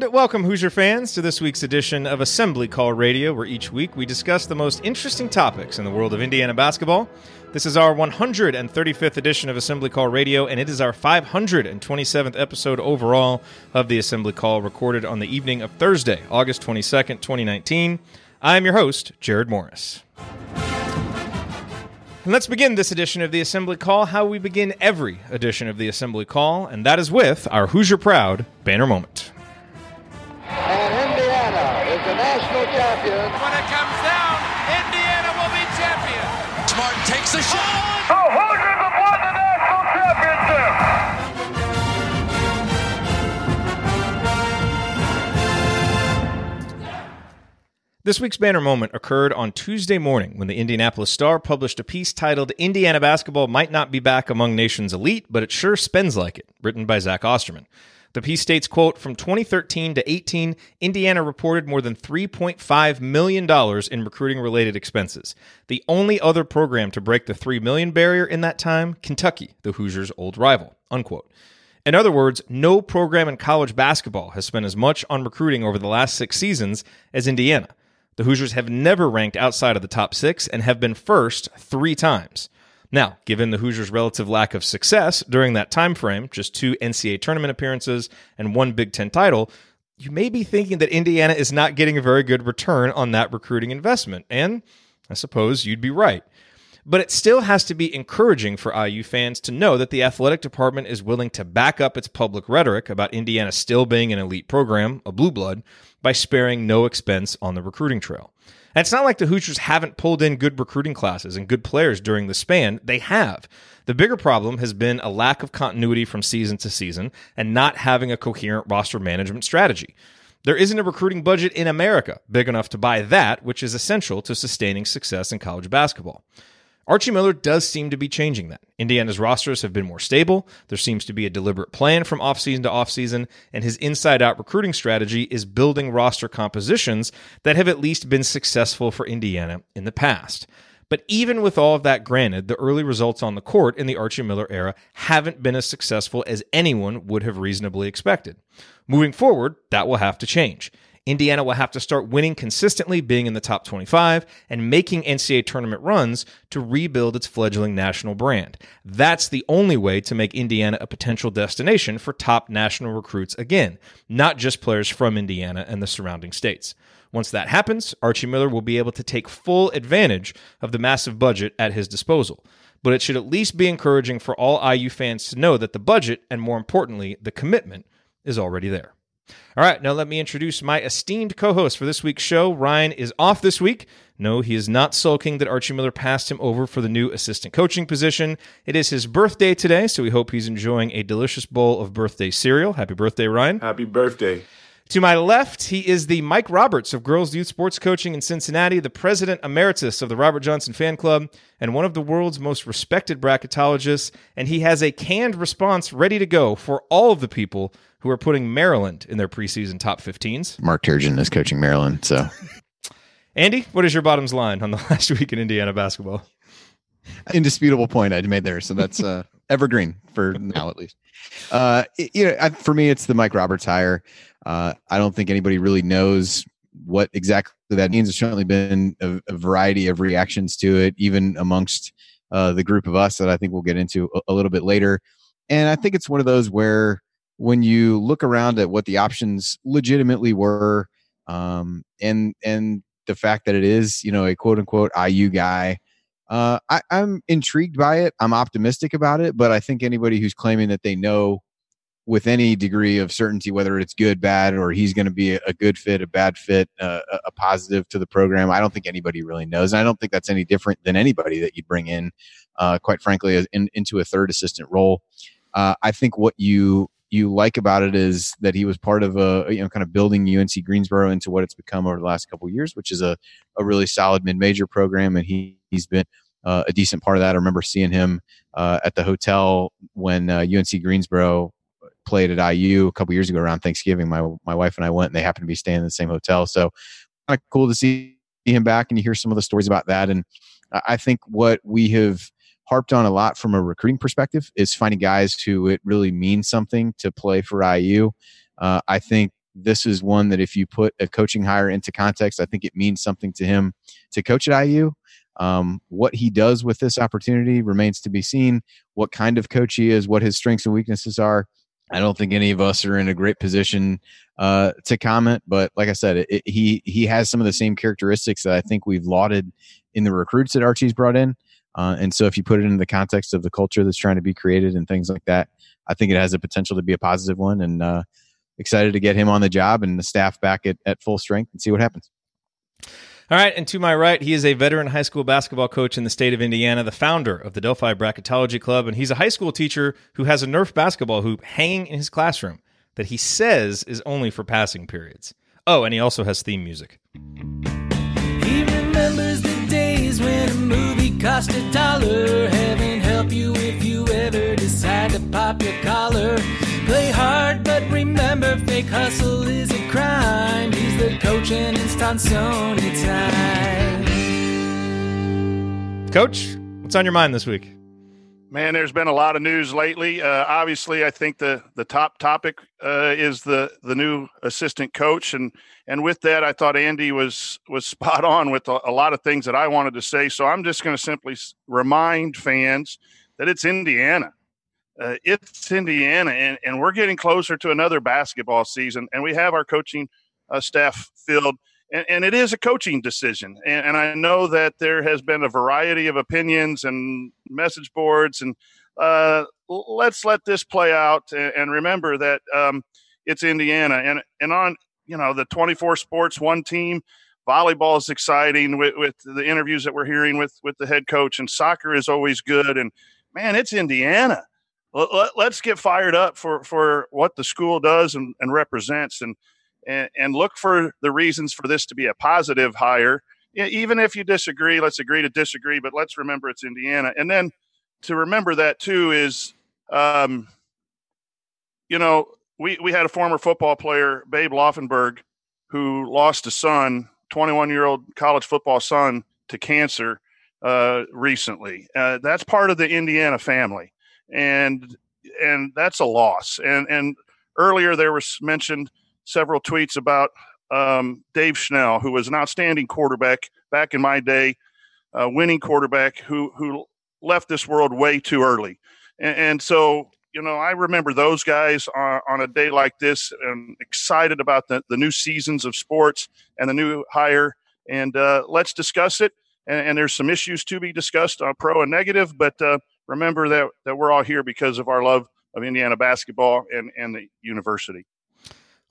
And welcome, Hoosier fans, to this week's edition of Assembly Call Radio, where each week we discuss the most interesting topics in the world of Indiana basketball. This is our 135th edition of Assembly Call Radio, and it is our 527th episode overall of the Assembly Call, recorded on the evening of Thursday, August 22nd, 2019. I'm your host, Jerod Morris. And let's begin this edition of the Assembly Call how we begin every edition of the Assembly Call, and that is with our Hoosier Proud banner moment. And Indiana is the national champion. When it comes down, Indiana will be champion. Smart takes the shot. Oh! The Hoosiers have won the national championship. This week's banner moment occurred on Tuesday morning when the Indianapolis Star published a piece titled Indiana Basketball Might Not Be Back Among Nation's Elite, but it sure spends like it, written by Zach Osterman. The piece states, quote, from 2013 to 18, Indiana reported more than $3.5 million in recruiting related expenses. The only other program to break the 3 million barrier in that time, Kentucky, the Hoosiers' old rival, unquote. In other words, no program in college basketball has spent as much on recruiting over the last six seasons as Indiana. The Hoosiers have never ranked outside of the top six and have been first three times. Now, given the Hoosiers' relative lack of success during that time frame, just two NCAA tournament appearances and one Big Ten title, you may be thinking that Indiana is not getting a very good return on that recruiting investment. And I suppose you'd be right. But it still has to be encouraging for IU fans to know that the athletic department is willing to back up its public rhetoric about Indiana still being an elite program, a blue blood, by sparing no expense on the recruiting trail. And it's not like the Hoosiers haven't pulled in good recruiting classes and good players during the span. They have. The bigger problem has been a lack of continuity from season to season and not having a coherent roster management strategy. There isn't a recruiting budget in America big enough to buy that, which is essential to sustaining success in college basketball. Archie Miller does seem to be changing that. Indiana's rosters have been more stable. There seems to be a deliberate plan from offseason to offseason, and his inside out recruiting strategy is building roster compositions that have at least been successful for Indiana in the past. But even with all of that granted, the early results on the court in the Archie Miller era haven't been as successful as anyone would have reasonably expected. Moving forward, that will have to change. Indiana will have to start winning consistently, being in the top 25, and making NCAA tournament runs to rebuild its fledgling national brand. That's the only way to make Indiana a potential destination for top national recruits again, not just players from Indiana and the surrounding states. Once that happens, Archie Miller will be able to take full advantage of the massive budget at his disposal. But it should at least be encouraging for all IU fans to know that the budget, and more importantly, the commitment, is already there. All right, now let me introduce my esteemed co host for this week's show. Ryan is off this week. No, he is not sulking that Archie Miller passed him over for the new assistant coaching position. It is his birthday today, so we hope he's enjoying a delicious bowl of birthday cereal. Happy birthday, Ryan. Happy birthday. To my left, he is the Mike Roberts of Girls Youth Sports Coaching in Cincinnati, the president emeritus of the Robert Johnson Fan Club, and one of the world's most respected bracketologists. And he has a canned response ready to go for all of the people who are putting Maryland in their preseason top 15s. Mark Turgeon is coaching Maryland, so Andy, what is your bottoms line on the last week in Indiana basketball? indisputable point I'd made there. So that's uh, evergreen for now, at least. Uh, it- you know, I, for me, it's the Mike Roberts hire. Uh, I don't think anybody really knows what exactly that means. There's certainly been a, a variety of reactions to it, even amongst uh, the group of us that I think we'll get into a, a little bit later. And I think it's one of those where when you look around at what the options legitimately were, um, and and the fact that it is, you know, a quote unquote IU guy, uh, I, I'm intrigued by it. I'm optimistic about it, but I think anybody who's claiming that they know with any degree of certainty whether it's good, bad, or he's going to be a, good fit, a bad fit, uh, a, positive to the program, I don't think anybody really knows. And I don't think that's any different than anybody that you'd bring in, uh, quite frankly, in, into a third assistant role. Uh, I think what you you like about it is that he was part of a you know kind of building UNC Greensboro into what it's become over the last couple years, which is a, a really solid mid major program, and he he's been uh, a decent part of that. I remember seeing him uh, at the hotel when uh, UNC Greensboro played at IU a couple years ago around Thanksgiving. My my wife and I went, and they happened to be staying in the same hotel, so kind of cool to see him back and you hear some of the stories about that. And I think what we have harped on a lot from a recruiting perspective is finding guys who it really means something to play for IU. Uh, I think this is one that if you put a coaching hire into context, I think it means something to him to coach at IU. Um, what he does with this opportunity remains to be seen. What kind of coach he is, what his strengths and weaknesses are. I don't think any of us are in a great position uh, to comment, but like I said, it, it, he he has some of the same characteristics that I think we've lauded in the recruits that Archie's brought in. Uh, and so, if you put it in the context of the culture that's trying to be created and things like that, I think it has the potential to be a positive one. And uh, excited to get him on the job and the staff back at, at full strength and see what happens. All right, and to my right, he is a veteran high school basketball coach in the state of Indiana, the founder of the Delphi Bracketology Club, and he's a high school teacher who has a Nerf basketball hoop hanging in his classroom that he says is only for passing periods. Oh, and he also has theme music. Days when a movie cost a dollar. Heaven help you if you ever decide to pop your collar. Play hard, but remember, fake hustle is a crime. He's the coach and it's Tonsoni time. Coach, what's on your mind this week? Man, there's been a lot of news lately. Uh, obviously, I think the the top topic uh, is the the new assistant coach, and and with that, I thought Andy was was spot on with a, a lot of things that I wanted to say. So I'm just going to simply remind fans that it's Indiana uh, it's Indiana, and, and we're getting closer to another basketball season, and we have our coaching uh, staff filled. And, and, it is a coaching decision. And, and, I know that there has been a variety of opinions and message boards. And uh, let's let this play out. And, and remember that um, it's Indiana. And, and on, you know, the 24 sports, one team, volleyball is exciting with, with the interviews that we're hearing with, with the head coach. And soccer is always good. And man, it's Indiana let, us get fired up for for what the school does and, and represents and, and and look for the reasons for this to be a positive hire. Even if you disagree let's agree to disagree but let's remember it's indiana. And then to remember that too is um, you know we we had a former football player babe laufenberg who lost a son 21 year old college football son to cancer uh, recently. Uh, that's part of the indiana family. And and that's a loss. And and earlier there was mentioned several tweets about um, Dave Schnell, who was an outstanding quarterback back in my day, winning quarterback who who left this world way too early. And, and so you know I remember those guys on, on, a day like this and excited about the, the new seasons of sports and the new hire. And uh, let's discuss it. And, and, there's some issues to be discussed, uh, pro and negative, but uh, remember that that we're all here because of our love of Indiana basketball and and the university.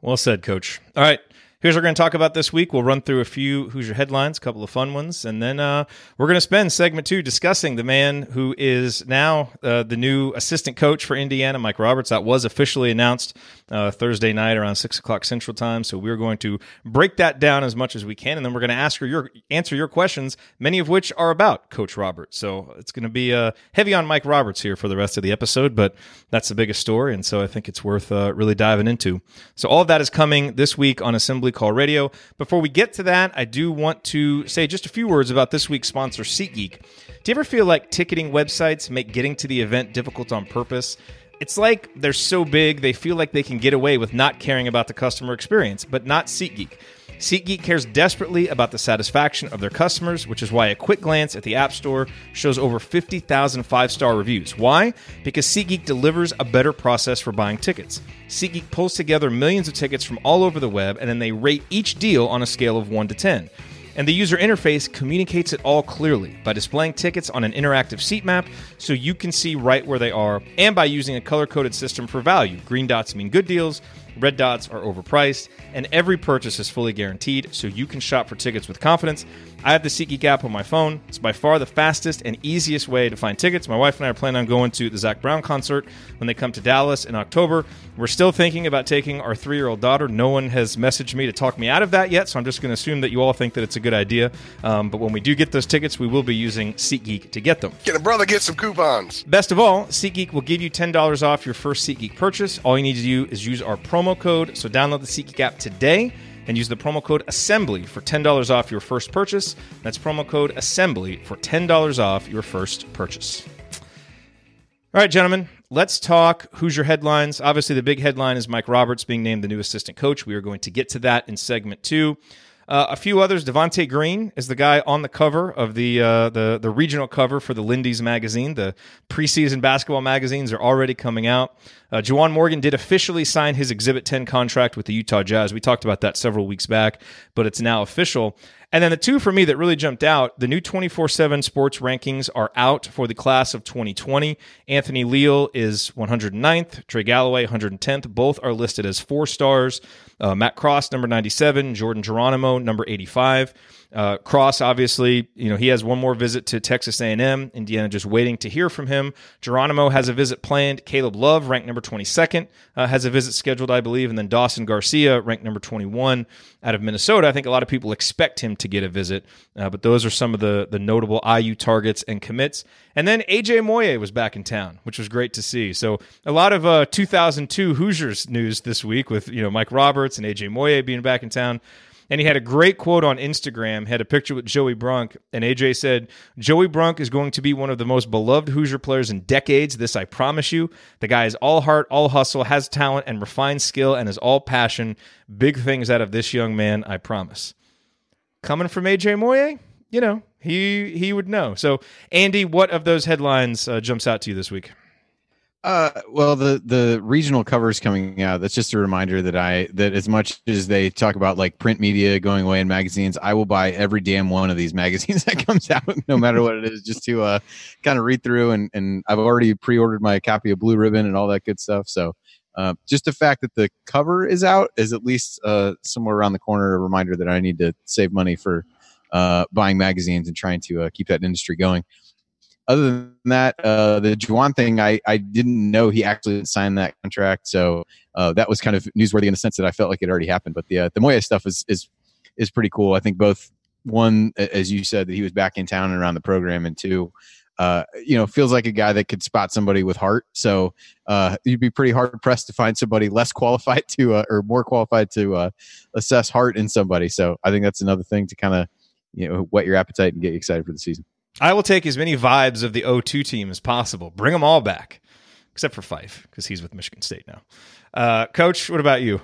Well said, Coach. All right. Here's what we're going to talk about this week. We'll run through a few Hoosier headlines, a couple of fun ones, and then uh, we're going to spend segment two discussing the man who is now uh, the new assistant coach for Indiana, Mike Roberts. That was officially announced uh, Thursday night around six o'clock Central Time. So we're going to break that down as much as we can, and then we're going to ask your answer your questions, many of which are about Coach Roberts. So it's going to be uh, heavy on Mike Roberts here for the rest of the episode, but that's the biggest story, and so I think it's worth uh, really diving into. So all of that is coming this week on Assembly Call Radio. Before we get to that, I do want to say just a few words about this week's sponsor, SeatGeek. Do you ever feel like ticketing websites make getting to the event difficult on purpose? It's like they're so big, they feel like they can get away with not caring about the customer experience, but not SeatGeek. SeatGeek cares desperately about the satisfaction of their customers, which is why a quick glance at the App Store shows over 50,000 five star reviews. Why? Because SeatGeek delivers a better process for buying tickets. SeatGeek pulls together millions of tickets from all over the web and then they rate each deal on a scale of 1 to 10. And the user interface communicates it all clearly by displaying tickets on an interactive seat map so you can see right where they are, and by using a color coded system for value. Green dots mean good deals, red dots are overpriced, and every purchase is fully guaranteed so you can shop for tickets with confidence. I have the SeatGeek app on my phone. It's by far the fastest and easiest way to find tickets. My wife and I are planning on going to the Zac Brown concert when they come to Dallas in October. We're still thinking about taking our three year old daughter. No one has messaged me to talk me out of that yet, so I'm just going to assume that you all think that it's a good idea. Um, but when we do get those tickets, we will be using SeatGeek to get them. Get a brother get some coupons. Best of all, SeatGeek will give you $10 off your first SeatGeek purchase. All you need to do is use our promo code. So download the SeatGeek app today and use the promo code assembly for $10 off your first purchase. That's promo code assembly for $10 off your first purchase. All right, gentlemen, let's talk Hoosier headlines. Obviously, the big headline is Mike Roberts being named the new assistant coach. We are going to get to that in segment two. Uh, a few others. Devonte Green is the guy on the cover of the uh, the the regional cover for the Lindy's magazine. The preseason basketball magazines are already coming out. Uh, Juwan Morgan did officially sign his Exhibit 10 contract with the Utah Jazz. We talked about that several weeks back, but it's now official. And then the two for me that really jumped out the new 24 7 sports rankings are out for the class of 2020. Anthony Leal is 109th, Trey Galloway 110th. Both are listed as four stars. Uh, Matt Cross, number 97, Jordan Geronimo, number 85. Uh, Cross, obviously, you know he has one more visit to Texas A&M. Indiana just waiting to hear from him. Geronimo has a visit planned. Caleb Love, ranked number 22nd, uh, has a visit scheduled, I believe, and then Dawson Garcia, ranked number 21, out of Minnesota. I think a lot of people expect him to get a visit, uh, but those are some of the the notable IU targets and commits. And then AJ Moye was back in town, which was great to see. So a lot of uh, 2002 Hoosiers news this week with you know Mike Roberts and AJ Moye being back in town. And he had a great quote on Instagram, had a picture with Joey Brunk, and AJ said, Joey Brunk is going to be one of the most beloved Hoosier players in decades. This I promise you. The guy is all heart, all hustle, has talent and refined skill, and is all passion. Big things out of this young man, I promise. Coming from AJ Moye, you know, he he would know. So, Andy, what of those headlines uh, jumps out to you this week? Uh, well, the the regional covers coming out. That's just a reminder that I that as much as they talk about like print media going away in magazines, I will buy every damn one of these magazines that comes out, no matter what it is, just to uh kind of read through. And and I've already pre-ordered my copy of Blue Ribbon and all that good stuff. So. Uh, just the fact that the cover is out is at least uh, somewhere around the corner a reminder that I need to save money for uh, buying magazines and trying to uh, keep that industry going other than that, uh, the Juwan thing, I, I didn't know he actually signed that contract, so uh, that was kind of newsworthy in the sense that I felt like it already happened. But the uh, the Moye stuff is is is pretty cool. I think both one, as you said, that he was back in town and around the program, and two, uh, you know, feels like a guy that could spot somebody with heart. So uh, you'd be pretty hard pressed to find somebody less qualified to uh, or more qualified to uh, assess heart in somebody. So I think that's another thing to kind of you know whet your appetite and get you excited for the season. I will take as many vibes of the O2 team as possible. Bring them all back, except for Fife because he's with Michigan State now. Uh, Coach, what about you?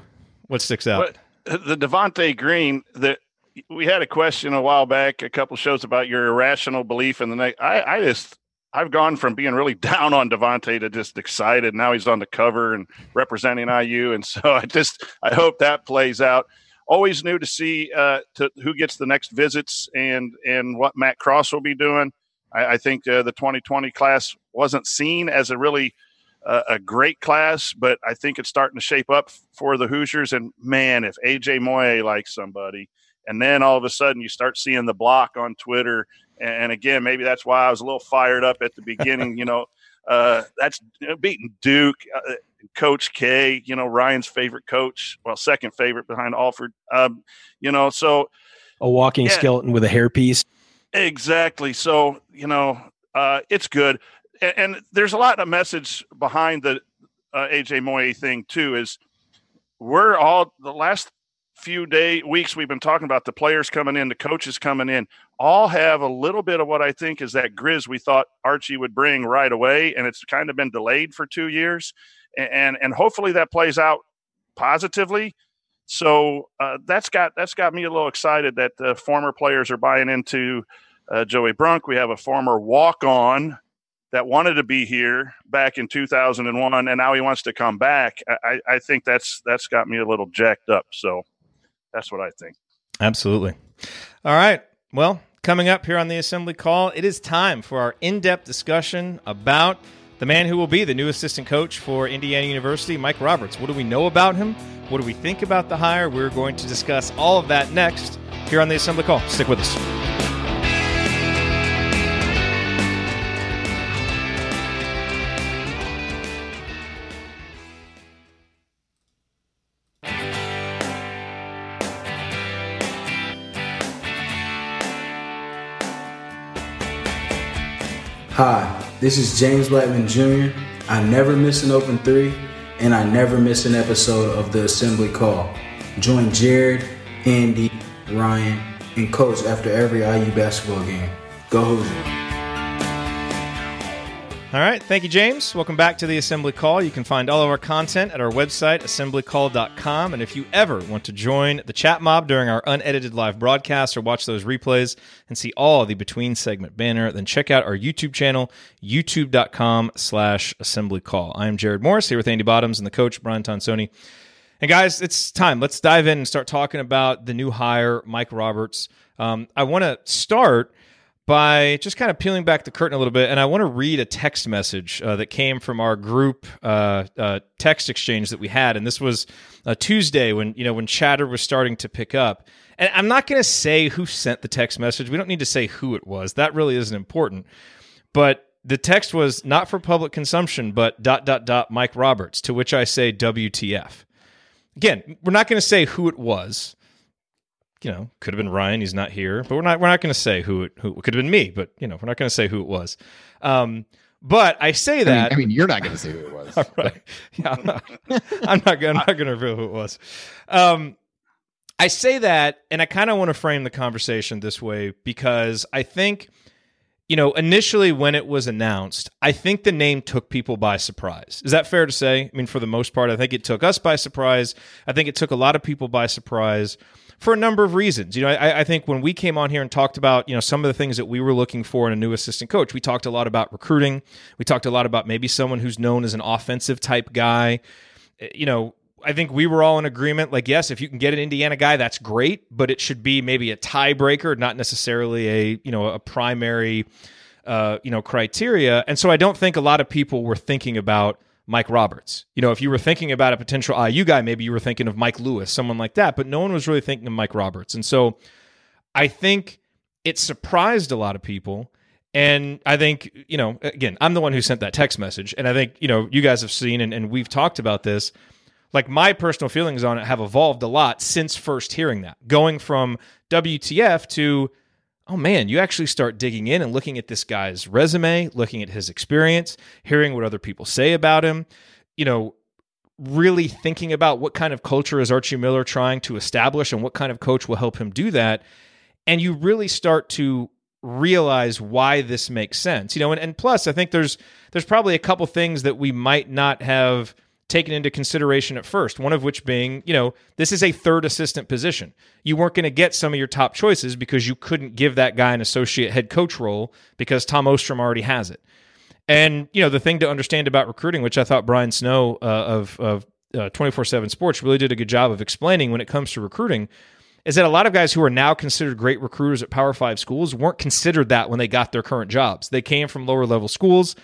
What sticks out? But the Devonte Green, that we had a question a while back, a couple shows about your irrational belief in the next. I, I just I've gone from being really down on Devonte to just excited. Now he's on the cover and representing IU, and so I just I hope that plays out always new to see uh, to who gets the next visits and and what Matt Cross will be doing. I, I think uh, the 2020 class wasn't seen as a really uh, a great class, but I think it's starting to shape up for the Hoosiers. And man, if AJ Moye likes somebody, and then all of a sudden you start seeing the block on Twitter, and, and again, maybe that's why I was a little fired up at the beginning. you know, uh, that's beating Duke. Uh, Coach K, you know, Ryan's favorite coach, well, second favorite behind Alford. Um, you know, so a walking yeah, skeleton with a hairpiece. Exactly. So, you know, uh, it's good. And, and, there's a lot of message behind the uh, AJ Moye thing too, is we're all the last few day weeks we've been talking about the players coming in, the coaches coming in, all have a little bit of what I think is that grizz we thought Archie would bring right away, and it's kind of been delayed for two years and and hopefully that plays out positively. So uh, that's got that's got me a little excited that the former players are buying into uh, Joey Brunk. We have a former walk on that wanted to be here back in 2001, and now he wants to come back. I, I think that's that's got me a little jacked up. So that's what I think. Absolutely. All right. Well, coming up here on the assembly call, it is time for our in-depth discussion about the man who will be the new assistant coach for Indiana University, Mike Roberts. What do we know about him? What do we think about the hire? We're going to discuss all of that next here on the Assembly Call. Stick with us. Hi, this is James Blackman Jr. I never miss an open three, and I never miss an episode of the Assembly Call. Join Jerod, Andy, Ryan, and Coach after every IU basketball game. Go Hoosiers! All right. Thank you, James. Welcome back to the Assembly Call. You can find all of our content at our website, assemblycall.com. And if you ever want to join the chat mob during our unedited live broadcast or watch those replays and see all the between segment banner, then check out our YouTube channel, youtube.com slash assembly call. I am Jerod Morris here with Andy Bottoms and the coach, Brian Tonsoni. And guys, it's time. Let's dive in and start talking about the new hire, Mike Roberts. Um, I want to start by just kind of peeling back the curtain a little bit, and I want to read a text message uh, that came from our group uh, uh, text exchange that we had, and this was a Tuesday when you know when chatter was starting to pick up. And I'm not going to say who sent the text message. We don't need to say who it was. That really isn't important. But the text was not for public consumption, but dot dot dot Mike Roberts. To which I say WTF. Again, we're not going to say who it was you know, could have been Ryan. He's not here, but we're not we're not going to say who it, who it could have been me, but you know, we're not going to say who it was. Um, but I say that. I mean, I mean you're not going to say who it was. right. Yeah, I'm not. I'm not, I'm not going to reveal who it was. Um, I say that, and I kind of want to frame the conversation this way because I think, you know, initially when it was announced, I think the name took people by surprise. Is that fair to say? I mean, for the most part, I think it took us by surprise. I think it took a lot of people by surprise for a number of reasons. You know, I, I, think when we came on here and talked about, you know, some of the things that we were looking for in a new assistant coach, we talked a lot about recruiting. We talked a lot about maybe someone who's known as an offensive type guy. Eh, you know, I think we were all in agreement. Like, yes, if you can get an Indiana guy, that's great, but it should be maybe a tiebreaker, not necessarily a you know a primary, uh, you know, criteria. And so I don't think a lot of people were thinking about Mike Roberts. You know, if you were thinking about a potential IU guy, maybe you were thinking of Mike Lewis, someone like that, but no one was really thinking of Mike Roberts. And so I think it surprised a lot of people. And I think, you know, again, I'm the one who sent that text message. And I think, you know, you guys have seen and, and we've talked about this. Like my personal feelings on it have evolved a lot since first hearing that, going from WTF to oh man, you actually start digging in and looking at this guy's resume, looking at his experience, hearing what other people say about him, you know, really thinking about what kind of culture is Archie Miller trying to establish and what kind of coach will help him do that. And you really start to realize why this makes sense. You know, and, and plus I think there's there's probably a couple things that we might not have taken into consideration at first. One of which being, you know, this is a third assistant position. You weren't going to get some of your top choices because you couldn't give that guy an associate head coach role because Tom Ostrom already has it. And you know, the thing to understand about recruiting, which I thought Brian Snow uh, of of uh, twenty four seven Sports really did a good job of explaining when it comes to recruiting, is that a lot of guys who are now considered great recruiters at Power Five schools weren't considered that when they got their current jobs. They came from lower level schools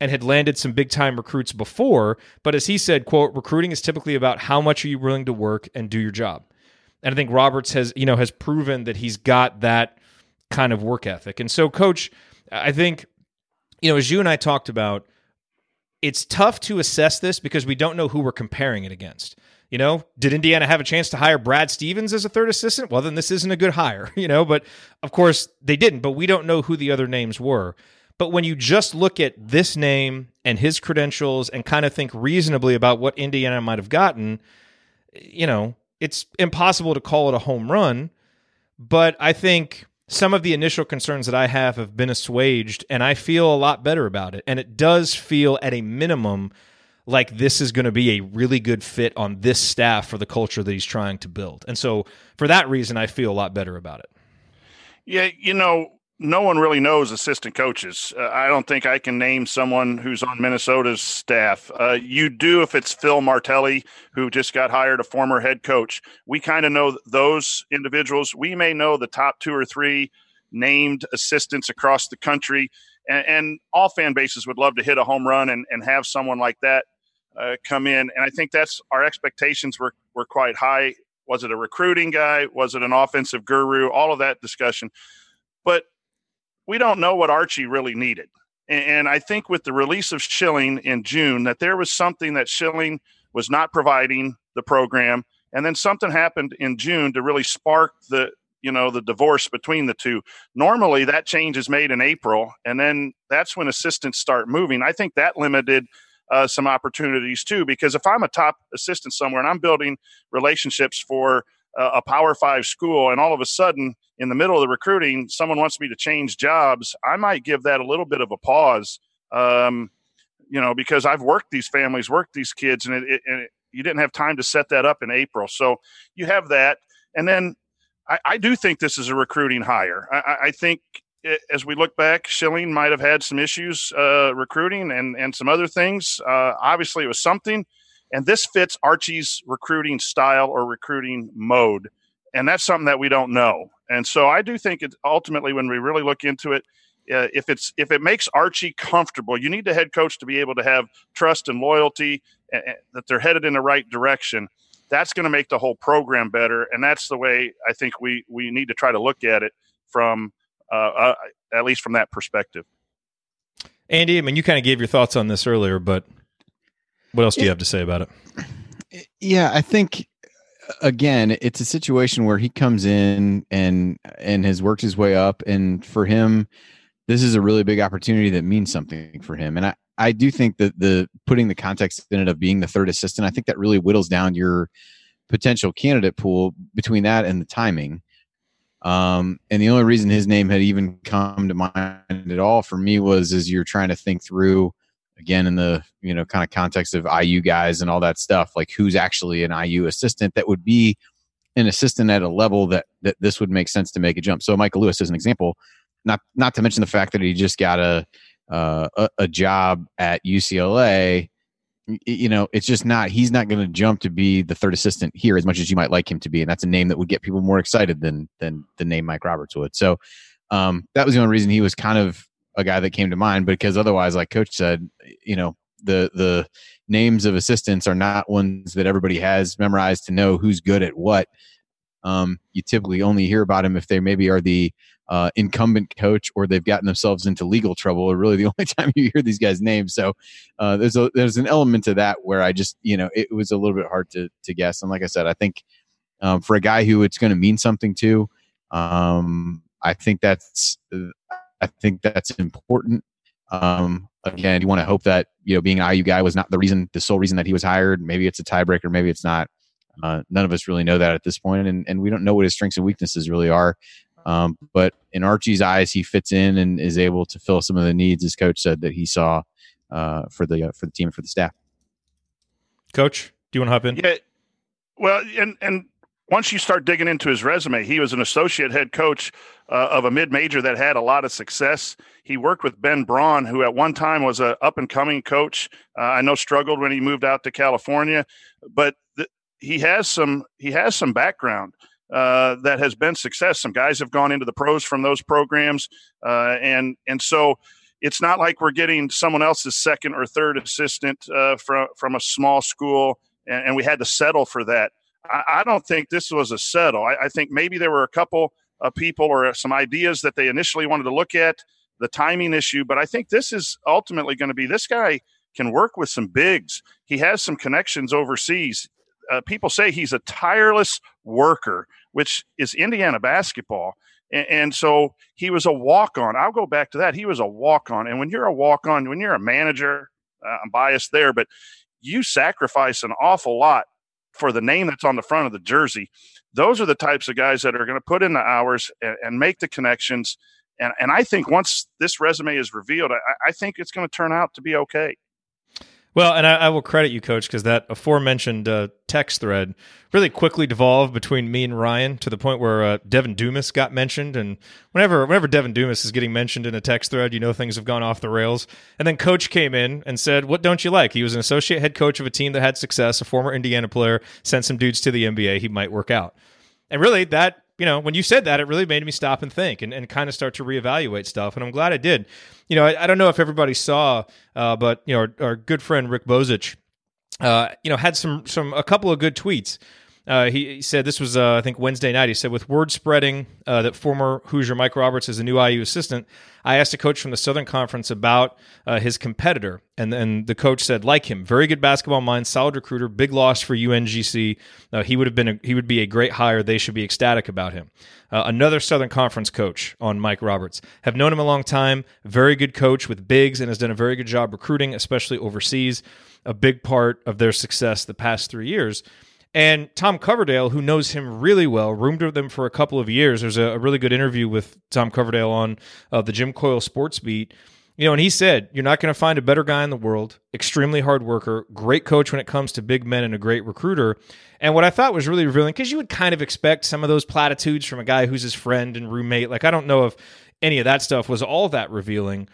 and had landed some big time recruits before. But as he said, quote, recruiting is typically about how much are you willing to work and do your job. And I think Roberts has, you know, has proven that he's got that kind of work ethic. And so, coach, I think, you know, as you and I talked about, it's tough to assess this because we don't know who we're comparing it against. You know, did Indiana have a chance to hire Brad Stevens as a third assistant? Well, then this isn't a good hire, you know, but of course they didn't, but we don't know who the other names were. But when you just look at this name and his credentials and kind of think reasonably about what Indiana might have gotten, you know, it's impossible to call it a home run. But I think some of the initial concerns that I have have been assuaged, and I feel a lot better about it. And it does feel, at a minimum, like this is going to be a really good fit on this staff for the culture that he's trying to build. And so, for that reason, I feel a lot better about it. Yeah, you know, no one really knows assistant coaches. Uh, I don't think I can name someone who's on Minnesota's staff. Uh, you do if it's Phil Martelli, who just got hired, a former head coach. We kind of know those individuals. We may know the top two or three named assistants across the country, and, and all fan bases would love to hit a home run and, and have someone like that uh, come in. And I think that's our expectations were, were quite high. Was it a recruiting guy? Was it an offensive guru? All of that discussion. But we don't know what Archie really needed. And I think with the release of Schilling in June, that there was something that Schilling was not providing the program. And then something happened in June to really spark the, you know, the divorce between the two. Normally that change is made in April, and then that's when assistants start moving. I think that limited uh, some opportunities too, because if I'm a top assistant somewhere and I'm building relationships for a Power Five school, and all of a sudden, in the middle of the recruiting, someone wants me to change jobs, I might give that a little bit of a pause. Um, you know, because I've worked these families, worked these kids, and it, it, and it, you didn't have time to set that up in April. So you have that, and then I, I do think this is a recruiting hire. I, I think as we look back, Schilling might have had some issues uh, recruiting and and some other things. Uh, obviously, it was something, and this fits Archie's recruiting style or recruiting mode, and that's something that we don't know. And so I do think it ultimately, when we really look into it, uh, if it's if it makes Archie comfortable, you need the head coach to be able to have trust and loyalty and, and that they're headed in the right direction. That's going to make the whole program better, and that's the way I think we we need to try to look at it from uh, uh, at least from that perspective. Andy, I mean, you kind of gave your thoughts on this earlier, but what else do you have to say about it? Yeah, I think again, it's a situation where he comes in and and has worked his way up, and for him, this is a really big opportunity that means something for him. And I I do think that the putting the context in it of being the third assistant, I think that really whittles down your potential candidate pool between that and the timing. Um, and the only reason his name had even come to mind at all for me was as you're trying to think through again in the you know kind of context of IU guys and all that stuff, like who's actually an IU assistant that would be an assistant at a level that that this would make sense to make a jump. So Michael Lewis is an example, not not to mention the fact that he just got a uh, a, a job at UCLA you know, it's just not, he's not going to jump to be the third assistant here as much as you might like him to be. And that's a name that would get people more excited than, than the name Mike Roberts would. So, um, that was the only reason he was kind of a guy that came to mind because otherwise, like coach said, you know, the, the names of assistants are not ones that everybody has memorized to know who's good at what. Um, you typically only hear about them if they maybe are the uh, incumbent coach or they've gotten themselves into legal trouble or really the only time you hear these guys names so uh, there's a there's an element to that where i just you know it was a little bit hard to to guess and like i said i think um, for a guy who it's going to mean something to um, i think that's i think that's important um, again you want to hope that you know being an iu guy was not the reason the sole reason that he was hired maybe it's a tiebreaker maybe it's not uh, none of us really know that at this point, and, and we don't know what his strengths and weaknesses really are. Um, but in Archie's eyes, he fits in and is able to fill some of the needs, his coach said that he saw uh, for the uh, for the team and for the staff. Coach, do you want to hop in? Yeah. Well, and and once you start digging into his resume, he was an associate head coach uh, of a mid major that had a lot of success. He worked with Ben Braun, who at one time was a up and coming coach. Uh, I know struggled when he moved out to California, but th- he has some he has some background uh, that has been success. Some guys have gone into the pros from those programs, uh, and and so it's not like we're getting someone else's second or third assistant uh, from from a small school, and, and, we had to settle for that. I, I don't think this was a settle. I, I, think maybe there were a couple of people or some ideas that they initially wanted to look at the timing issue, but I think this is ultimately going to be this guy can work with some bigs. He has some connections overseas uh, people say he's a tireless worker, which is Indiana basketball. And, so he was a walk on. I'll go back to that. He was a walk on. And when you're a walk on, when you're a manager, uh, I'm biased there, but you sacrifice an awful lot for the name that's on the front of the jersey. Those are the types of guys that are going to put in the hours and, and make the connections. And, and I think once this resume is revealed, I, I think it's going to turn out to be okay. Well, and I, I, will credit you, Coach, because that aforementioned uh, text thread really quickly devolved between me and Ryan to the point where uh, Devin Dumas got mentioned. And whenever whenever Devin Dumas is getting mentioned in a text thread, you know things have gone off the rails. And then Coach came in and said, "What don't you like?" He was an associate head coach of a team that had success, a former Indiana player, sent some dudes to the NBA. He might work out. And really, that you know, when you said that, it really made me stop and think and, and kind of start to reevaluate stuff. And I'm glad I did. You know, I, I don't know if everybody saw, uh, but you know, our, our, good friend Rick Bozich, uh, you know, had some some a couple of good tweets. Uh, he, said this was uh, I think Wednesday night. He said with word spreading uh, that former Hoosier Mike Roberts is a new IU assistant, I asked a coach from the Southern Conference about uh, his competitor, and then the coach said like him, very good basketball mind, solid recruiter, big loss for UNCG. Uh, he would have been a, he would be a great hire. They should be ecstatic about him. Uh, another Southern Conference coach on Mike Roberts. Have known him a long time. Very good coach with bigs and has done a very good job recruiting, especially overseas. A big part of their success the past three years. And Tom Coverdale, who knows him really well, roomed with him for a couple of years. There's a, a really good interview with Tom Coverdale on uh, the Jim Coyle Sports Beat. You know, and he said, You're not going to find a better guy in the world, extremely hard worker, great coach when it comes to big men, and a great recruiter. And what I thought was really revealing, because you would kind of expect some of those platitudes from a guy who's his friend and roommate. Like, I don't know if any of that stuff was all that revealing.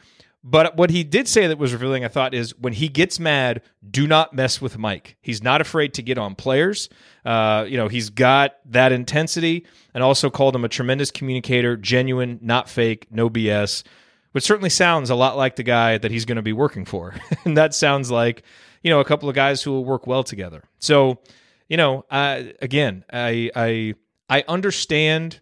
But what he did say that was revealing, I thought, is when he gets mad, do not mess with Mike. He's not afraid to get on players. Uh, you know, he's got that intensity and also called him a tremendous communicator, genuine, not fake, no BS, which certainly sounds a lot like the guy that he's going to be working for. and that sounds like, you know, a couple of guys who will work well together. So, you know, uh, again, I, I, I understand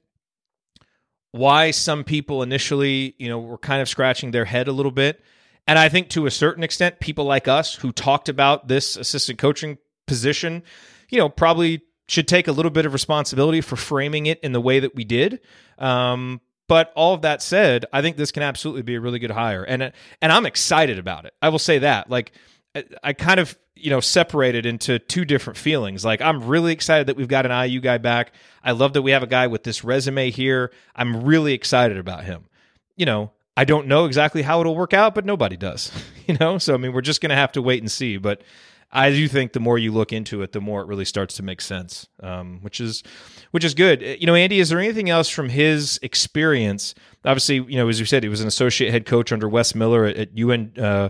why some people initially, you know, were kind of scratching their head a little bit. And I think to a certain extent, people like us who talked about this assistant coaching position, you know, probably should take a little bit of responsibility for framing it in the way that we did. Um, but all of that said, I think this can absolutely be a really good hire, and and I'm excited about it. I will say that, like, I kind of you know separated into two different feelings. Like I'm really excited that we've got an IU guy back. I love that we have a guy with this resume here. I'm really excited about him. You know, I don't know exactly how it'll work out, but nobody does. You know, so I mean, we're just going to have to wait and see. But I do think the more you look into it, the more it really starts to make sense, um, which is which is good. You know, Andy, is there anything else from his experience? Obviously, you know, as you said, he was an associate head coach under Wes Miller at, at UN, uh,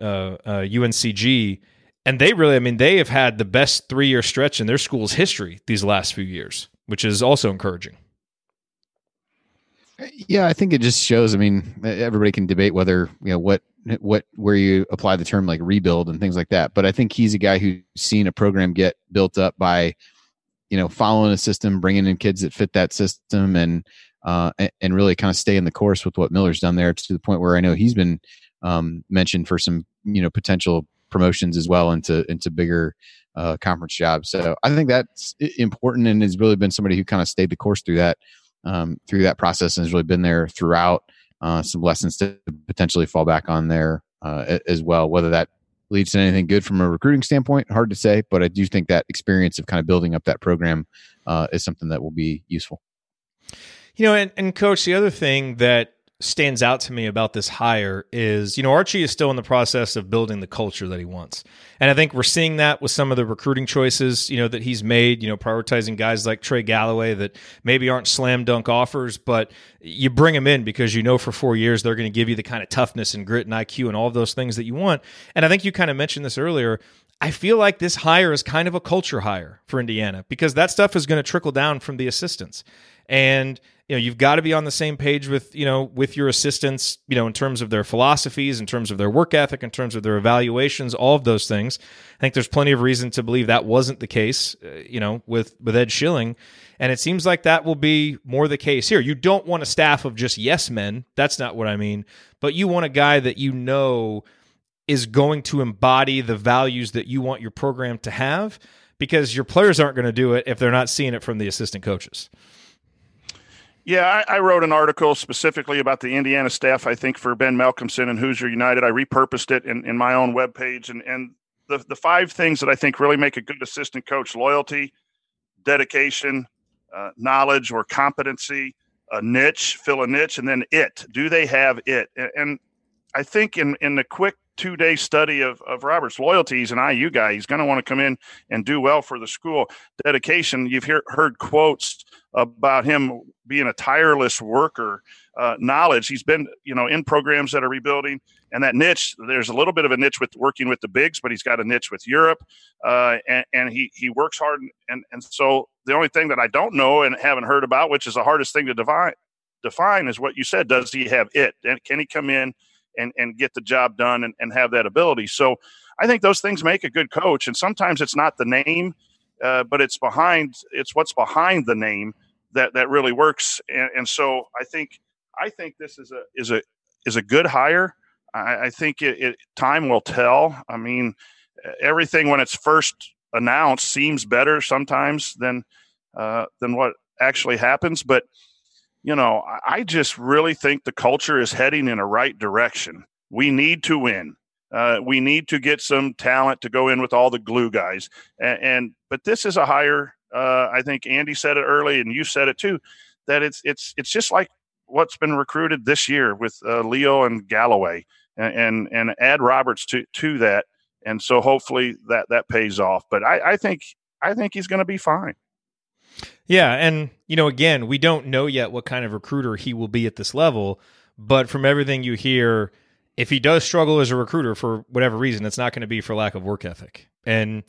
uh, uh, UNCG and they really, I mean, they have had the best three year stretch in their school's history these last few years, which is also encouraging. Yeah, I think it just shows. I mean, everybody can debate whether you know what what where you apply the term like rebuild and things like that. But I think he's a guy who's seen a program get built up by, you know, following a system, bringing in kids that fit that system, and uh, and really kind of stay in the course with what Miller's done there to the point where I know he's been um, mentioned for some you know potential promotions as well into into bigger uh, conference jobs. So I think that's important and has really been somebody who kind of stayed the course through that um, through that process and has really been there throughout. Uh, some lessons to potentially fall back on there uh, as well. Whether that leads to anything good from a recruiting standpoint, hard to say. But I do think that experience of kind of building up that program uh, is something that will be useful. You know, and, and coach, the other thing that stands out to me about this hire is, you know, Archie is still in the process of building the culture that he wants. And I think we're seeing that with some of the recruiting choices, you know, that he's made, you know, prioritizing guys like Trey Galloway that maybe aren't slam dunk offers, but you bring them in because you know for four years they're going to give you the kind of toughness and grit and IQ and all of those things that you want. And I think you kind of mentioned this earlier. I feel like this hire is kind of a culture hire for Indiana because that stuff is going to trickle down from the assistants. And you know you've got to be on the same page with you know with your assistants you know in terms of their philosophies in terms of their work ethic in terms of their evaluations all of those things. I think there's plenty of reason to believe that wasn't the case uh, you know with with ed schilling. And it seems like that will be more the case here. You don't want a staff of just yes men. That's not what i mean. But you want a guy that you know is going to embody the values that you want your program to have because your players aren't going to do it if they're not seeing it from the assistant coaches yeah, I, I, wrote an article specifically about the Indiana staff. I think for Ben Malcolmson and Hoosier United, I repurposed it in, in my own webpage. And and the the five things that I think really make a good assistant coach: loyalty, dedication, uh, knowledge or competency, a niche, fill a niche, and then it. Do they have it? And, and I think in in the quick two day study of, of Robert's loyalties and an IU guy. He's going to want to come in and do well for the school. Dedication, you've hear, heard quotes about him being a tireless worker. Uh, knowledge, he's been you know in programs that are rebuilding, and that niche. There's a little bit of a niche with working with the bigs, but he's got a niche with Europe, uh, and, and he he works hard. And and so the only thing that I don't know and haven't heard about, which is the hardest thing to define, define is what you said. Does he have it? And can he come in? And, and get the job done and, and have that ability. So I think those things make a good coach. And sometimes it's not the name, uh, but it's behind, it's what's behind the name that, that really works. And, and so I think, I think this is a, is a, is a good hire. I, I think it, it, time will tell. I mean, everything when it's first announced seems better sometimes than, uh, than what actually happens. But, you know, I just really think the culture is heading in a right direction. We need to win. Uh, we need to get some talent to go in with all the glue guys. And, and but this is a higher. Uh, I think Andy said it early, and you said it too. That it's it's it's just like what's been recruited this year with uh, Leal and Galloway. and and, and add Roberts to to that. And so hopefully that that pays off. But I, I think I think he's going to be fine. Yeah, and you know, again, we don't know yet what kind of recruiter he will be at this level, but from everything you hear, if he does struggle as a recruiter for whatever reason, it's not going to be for lack of work ethic. And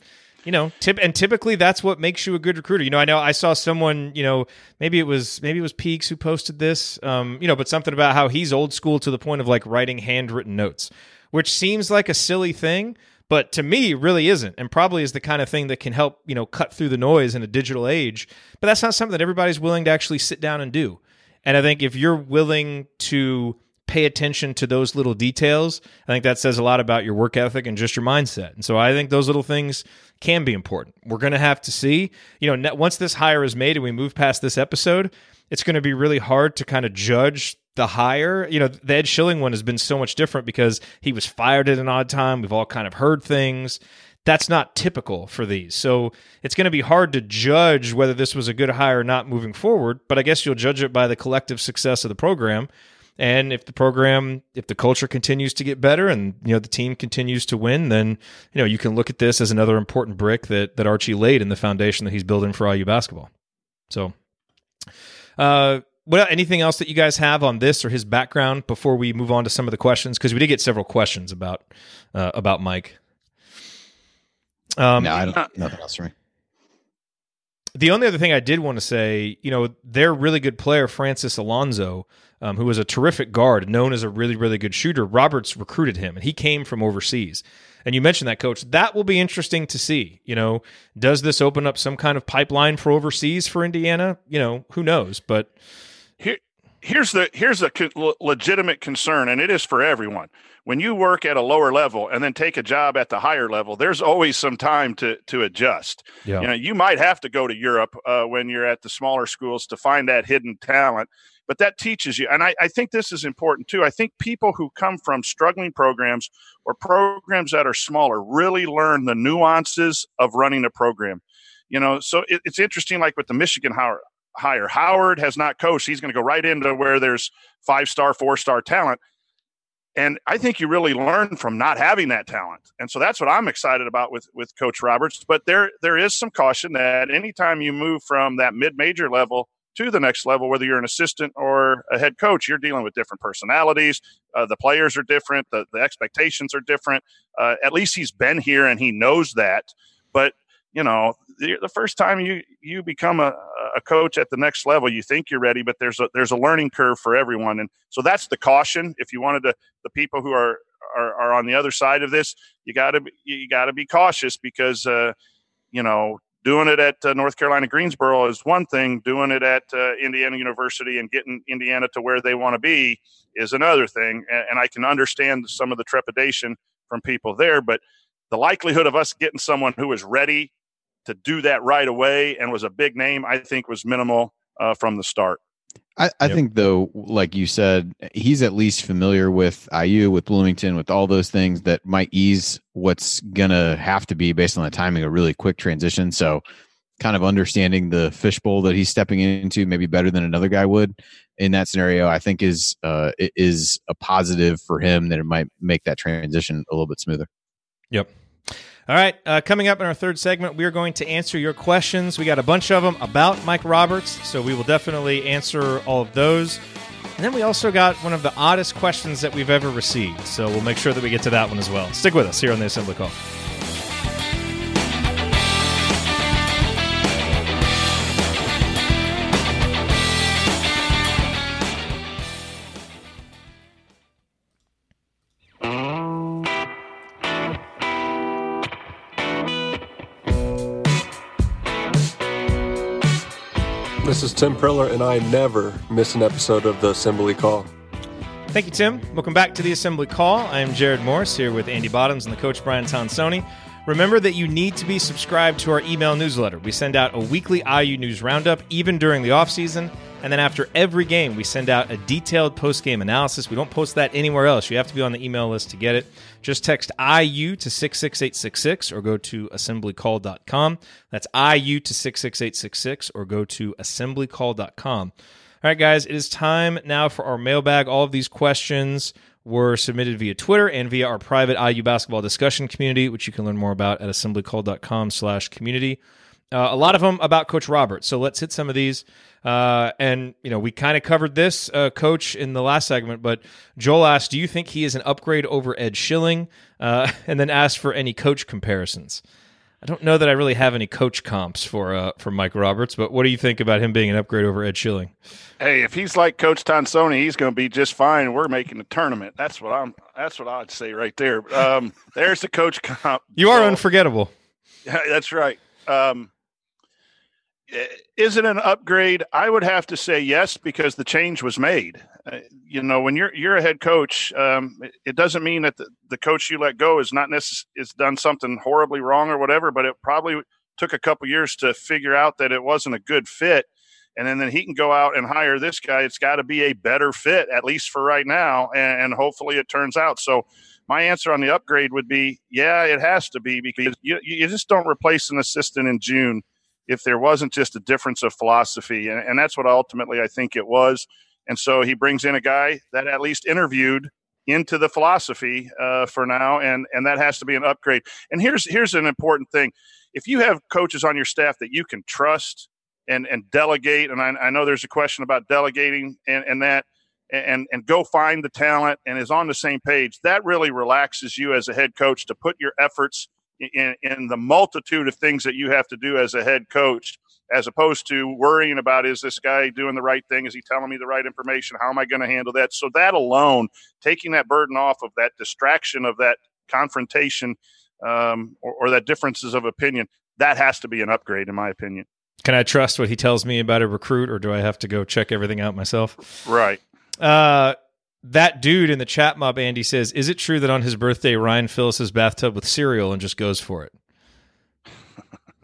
you know, tip and typically that's what makes you a good recruiter. You know, I know I saw someone, you know, maybe it was maybe it was Peaks who posted this, um, you know, but something about how he's old school to the point of like writing handwritten notes, which seems like a silly thing, but to me really isn't and probably is the kind of thing that can help you know cut through the noise in a digital age. But that's not something that everybody's willing to actually sit down and do. And i think if you're willing to pay attention to those little details i think that says a lot about your work ethic and just your mindset. And so i think those little things can be important. We're going to have to see. You know once this hire is made and we move past this episode it's going to be really hard to kind of judge the hire. You know, the Ed Schilling one has been so much different because he was fired at an odd time. We've all kind of heard things. That's not typical for these. So it's going to be hard to judge whether this was a good hire or not moving forward. But I guess you'll judge it by the collective success of the program. And if the program, if the culture continues to get better and you know the team continues to win, then you know you can look at this as another important brick that that Archie laid in the foundation that he's building for IU basketball. So, uh, what anything else that you guys have on this or his background before we move on to some of the questions? Because we did get several questions about uh, about Mike. Um, no, I don't. Nothing else for me. The only other thing I did want to say, you know, their really good player Francis Alonso, um, who was a terrific guard, known as a really really good shooter. Roberts recruited him, and he came from overseas. And you mentioned that, coach. That will be interesting to see. You know, does this open up some kind of pipeline for overseas for Indiana? You know, who knows? But here, here's the here's a legitimate concern, and it is for everyone. When you work at a lower level and then take a job at the higher level, there's always some time to to adjust. Yeah. You know, you might have to go to Europe uh, when you're at the smaller schools to find that hidden talent, but that teaches you. And I, I think this is important too. I think people who come from struggling programs or programs that are smaller really learn the nuances of running a program you know so it, it's interesting like with the michigan hire. Howard has not coached. He's going to go right into where there's five star, four star talent. And I think you really learn from not having that talent. And so that's what I'm excited about with, with Coach Roberts. But there there is some caution that anytime you move from that mid major level to the next level, whether you're an assistant or a head coach, you're dealing with different personalities. Uh, the players are different. The, the expectations are different. Uh, at least he's been here and he knows that. But you know, the, first time you you become a, a coach at the next level, you think you're ready, but there's a there's a learning curve for everyone, and so that's the caution. If you wanted to, the people who are are, are on the other side of this, you got to you got to be cautious because uh, you know doing it at uh, North Carolina Greensboro is one thing. Doing it at uh, Indiana University and getting Indiana to where they want to be is another thing. And, and I can understand some of the trepidation from people there, but the likelihood of us getting someone who is ready to do that right away and was a big name, I think was minimal uh, from the start. I, I yep. think though, like you said, he's at least familiar with IU, with Bloomington, with all those things that might ease what's gonna have to be based on the timing a really quick transition. So kind of understanding the fishbowl that he's stepping into maybe better than another guy would in that scenario, I think is uh, is a positive for him that it might make that transition a little bit smoother. Yep. All right, uh, coming up in our third segment, we are going to answer your questions. We got a bunch of them about Mike Roberts, so we will definitely answer all of those. And then we also got one of the oddest questions that we've ever received, so we'll make sure that we get to that one as well. Stick with us here on the Assembly Call. Tim Priller, and I never miss an episode of the Assembly Call. Thank you, Tim. Welcome back to the Assembly Call. I am Jerod Morris here with Andy Bottoms and the coach Brian Tonsoni. Remember that you need to be subscribed to our email newsletter. We send out a weekly IU news roundup, even during the off season. And then after every game, we send out a detailed post game analysis. We don't post that anywhere else. You have to be on the email list to get it. Just text IU to 66866 or go to assemblycall.com. That's IU to 66866 or go to assemblycall.com. All right, guys, it is time now for our mailbag. All of these questions were submitted via Twitter and via our private IU basketball discussion community, which you can learn more about at assemblycall.com slash community. Uh, a lot of them about Coach Roberts. So let's hit some of these. Uh, and, you know, we kind of covered this, uh, Coach, in the last segment, but Joel asked, do you think he is an upgrade over Ed Schilling? Uh, and then asked for any coach comparisons. I don't know that I really have any coach comps for uh, for Mike Roberts, but what do you think about him being an upgrade over Ed Schilling? Hey, if he's like Coach Tonsoni, he's going to be just fine. We're making the tournament. That's what I'm. That's what I'd say right there. Um, there's the coach comp. You are so, unforgettable. That's right. Um, is it an upgrade? I would have to say yes because the change was made. Uh, you know, when you're you're a head coach, um, it, it, doesn't mean that the, the coach you let go is not necess- is done something horribly wrong or whatever. But it probably took a couple years to figure out that it wasn't a good fit, and then then he can go out and hire this guy. It's got to be a better fit, at least for right now, and, and hopefully it turns out so my answer on the upgrade would be yeah it has to be because you, you just don't replace an assistant in june if there wasn't just a difference of philosophy. And, and that's what ultimately I think it was. And so he brings in a guy that at least interviewed into the philosophy uh, for now, and and that has to be an upgrade. And here's here's an important thing: if you have coaches on your staff that you can trust and and delegate, and I, I know there's a question about delegating and, and that, and and go find the talent and is on the same page, that really relaxes you as a head coach to put your efforts in, in the multitude of things that you have to do as a head coach as opposed to worrying about is this guy doing the right thing? Is he telling me the right information? How am i going to handle that? So that alone taking that burden off of that distraction of that confrontation um, or, or that differences of opinion that has to be an upgrade in my opinion. Can i trust what he tells me about a recruit or do i have to go check everything out myself? Right. Uh, that dude in the chat mob, Andy says, "Is it true that on his birthday Ryan fills his bathtub with cereal and just goes for it?"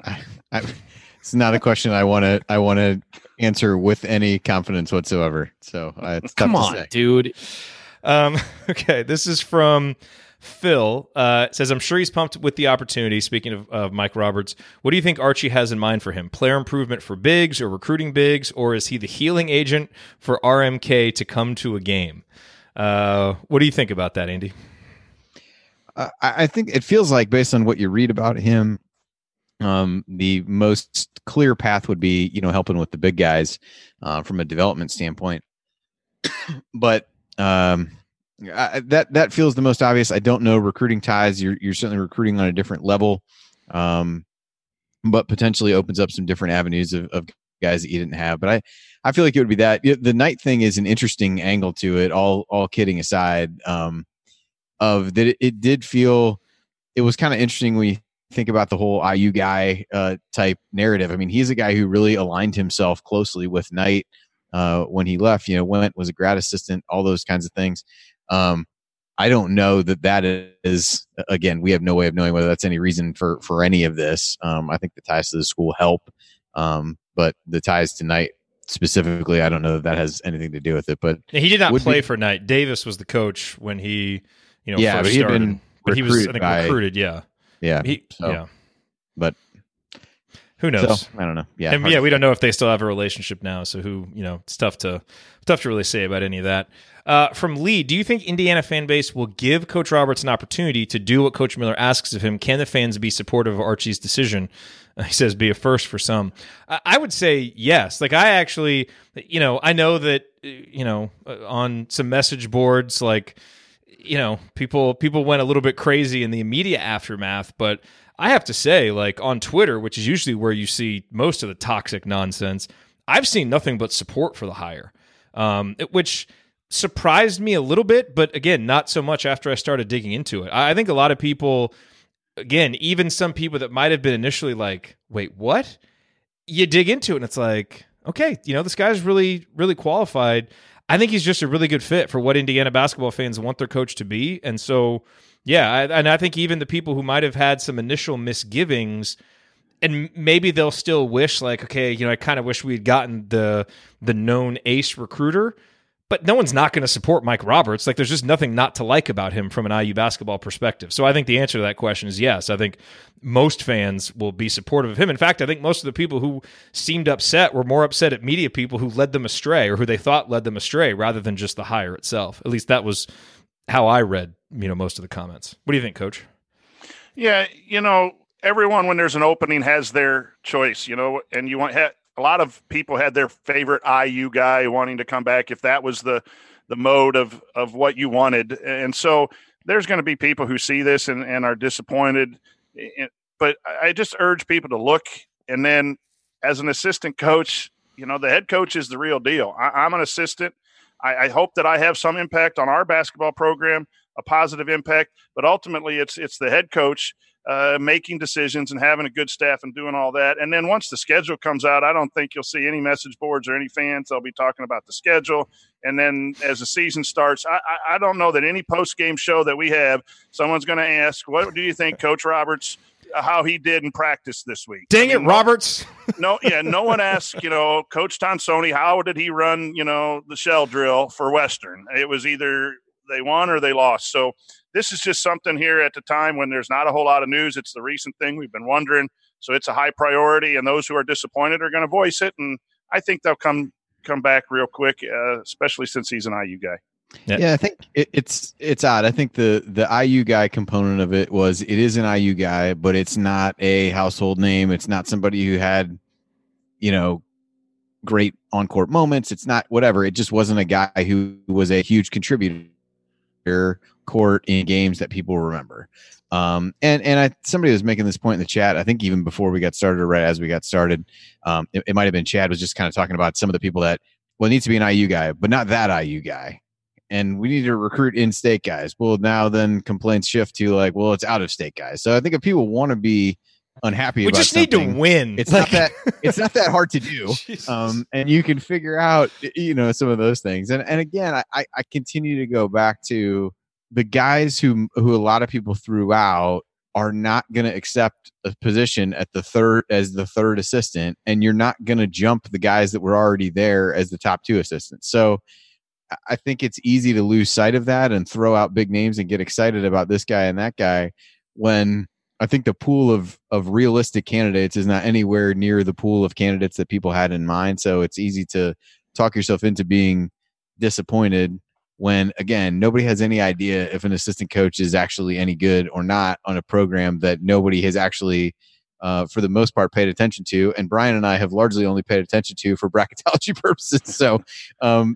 I, I, it's not a question I want to I want to answer with any confidence whatsoever. So uh, come on, dude. Um, okay, this is from Phil. Uh, says, "I'm sure he's pumped with the opportunity." Speaking of, of Mike Roberts, what do you think Archie has in mind for him? Player improvement for bigs or recruiting bigs, or is he the healing agent for RMK to come to a game? Uh, what do you think about that, Andy? Uh, I think it feels like, based on what you read about him, um, the most clear path would be, you know, helping with the big guys uh, from a development standpoint. but um, That that feels the most obvious. I don't know recruiting ties. You're you're certainly recruiting on a different level, um, but potentially opens up some different avenues of, of guys that you didn't have. But I I feel like it would be that the Knight thing is an interesting angle to it. All all kidding aside, um, of that it, it did feel it was kind of interesting when think about the whole IU guy uh, type narrative. I mean, he's a guy who really aligned himself closely with Knight uh, when he left. You know, went was a grad assistant, all those kinds of things. Um, I don't know that that is again. We have no way of knowing whether that's any reason for for any of this. Um, I think the ties to the school help, um, but the ties to Knight specifically, I don't know that that has anything to do with it. But he did not play be, for Knight. Davis was the coach when he, you know, yeah, but he had been but he was I think, by, recruited. Yeah, yeah, he, so, yeah. But who knows? So, I don't know. Yeah, and, yeah, we don't know if they still have a relationship now. So who, you know, it's tough to tough to really say about any of that. Uh, from Lee, do you think Indiana fan base will give Coach Roberts an opportunity to do what Coach Miller asks of him? Can the fans be supportive of Archie's decision? he says be a first for some. I would say yes. Like I actually, you know, I know that you know uh, on some message boards, like you know, people people went a little bit crazy in the immediate aftermath, but I have to say, like on Twitter, which is usually where you see most of the toxic nonsense, I've seen nothing but support for the hire, um, which surprised me a little bit, but again, not so much after I started digging into it. I think a lot of people again, even some people that might have been initially like, wait, what? You dig into it and it's like, okay, you know, this guy's really, really qualified. I think he's just a really good fit for what Indiana basketball fans want their coach to be. And so, yeah, I, and I think even the people who might have had some initial misgivings, and maybe they'll still wish, like, okay, you know, I kind of wish we had gotten the the known ace recruiter but no one's not going to support Mike Roberts. Like, there's just nothing not to like about him from an IU basketball perspective. So I think the answer to that question is yes. I think most fans will be supportive of him. In fact, I think most of the people who seemed upset were more upset at media people who led them astray or who they thought led them astray rather than just the hire itself. At least that was how I read you know most of the comments. What do you think, Coach? Yeah, you know, everyone when there's an opening has their choice, you know, and you want a lot of people had their favorite IU guy wanting to come back if that was the the mode of of what you wanted, and so there's going to be people who see this and, and are disappointed. But I just urge people to look and then as an assistant coach, you know, the head coach is the real deal. I, am an assistant. I, I, hope that I have some impact on our basketball program, a positive impact, but ultimately it's it's the head coach uh, making decisions and having a good staff and doing all that. And then once the schedule comes out, I don't think you'll see any message boards or any fans. They'll be talking about the schedule. And then as the season starts, I, I, I don't know that any post game show that we have, someone's going to ask, "What do you think, Coach Roberts?" how he did in practice this week. Dang I mean, it, Roberts. No, yeah, no one asked, you know, Coach Tonsoni, how did he run, you know, the shell drill for Western? It was either they won or they lost. So this is just something here at the time when there's not a whole lot of news. It's the recent thing we've been wondering. So it's a high priority, and those who are disappointed are going to voice it. And I think they'll come come back real quick, uh, especially since he's an IU guy. Yeah. yeah, I think it, it's it's odd. I think the the IU guy component of it was it is an IU guy, but it's not a household name. It's not somebody who had, you know, great on court moments. It's not whatever. It just wasn't a guy who was a huge contributor court in games that people remember. Um, and and I somebody was making this point in the chat. I think even before we got started, or right as we got started, um, it, it might have been Chad was just kind of talking about some of the people that well, needs to be an IU guy, but not that IU guy and we need to recruit in state guys. Well, now then complaints shift to like, well, it's out of state guys. So I think if people want to be unhappy, we just need to win. It's like, not that it's not that hard to do, um, and you can figure out you know some of those things. And and again, I I continue to go back to the guys who who a lot of people threw out are not going to accept a position at the third as the third assistant and you're not going to jump the guys that were already there as the top two assistants so I think it's easy to lose sight of that and throw out big names and get excited about this guy and that guy when I think the pool of of realistic candidates is not anywhere near the pool of candidates that people had in mind. So it's easy to talk yourself into being disappointed when again nobody has any idea if an assistant coach is actually any good or not on a program that nobody has actually uh, for the most part paid attention to and brian and i have largely only paid attention to for bracketology purposes so um,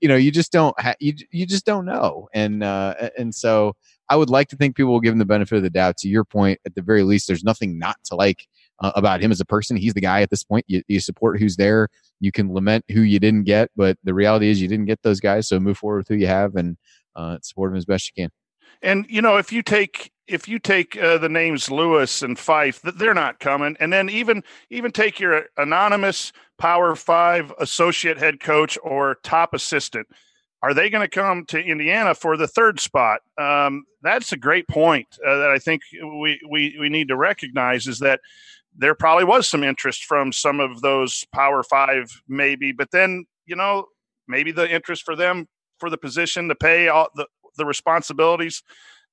you know you just don't ha- you you just don't know and uh and so i would like to think people will give him the benefit of the doubt. To your point at the very least there's nothing not to like uh, about him as a person. He's the guy at this point. You, you support who's there. You can lament who you didn't get but the reality is you didn't get those guys so move forward with who you have and uh, support him as best you can. And you know if you take if you take uh, the names Lewis and Fife, they're not coming. And then even even take your anonymous Power Five associate head coach or top assistant. Are they going to come to Indiana for the third spot? Um, that's a great point uh, that I think we, we we need to recognize is that there probably was some interest from some of those Power Five, maybe, but then you know maybe the interest for them for the position, the pay, all the the responsibilities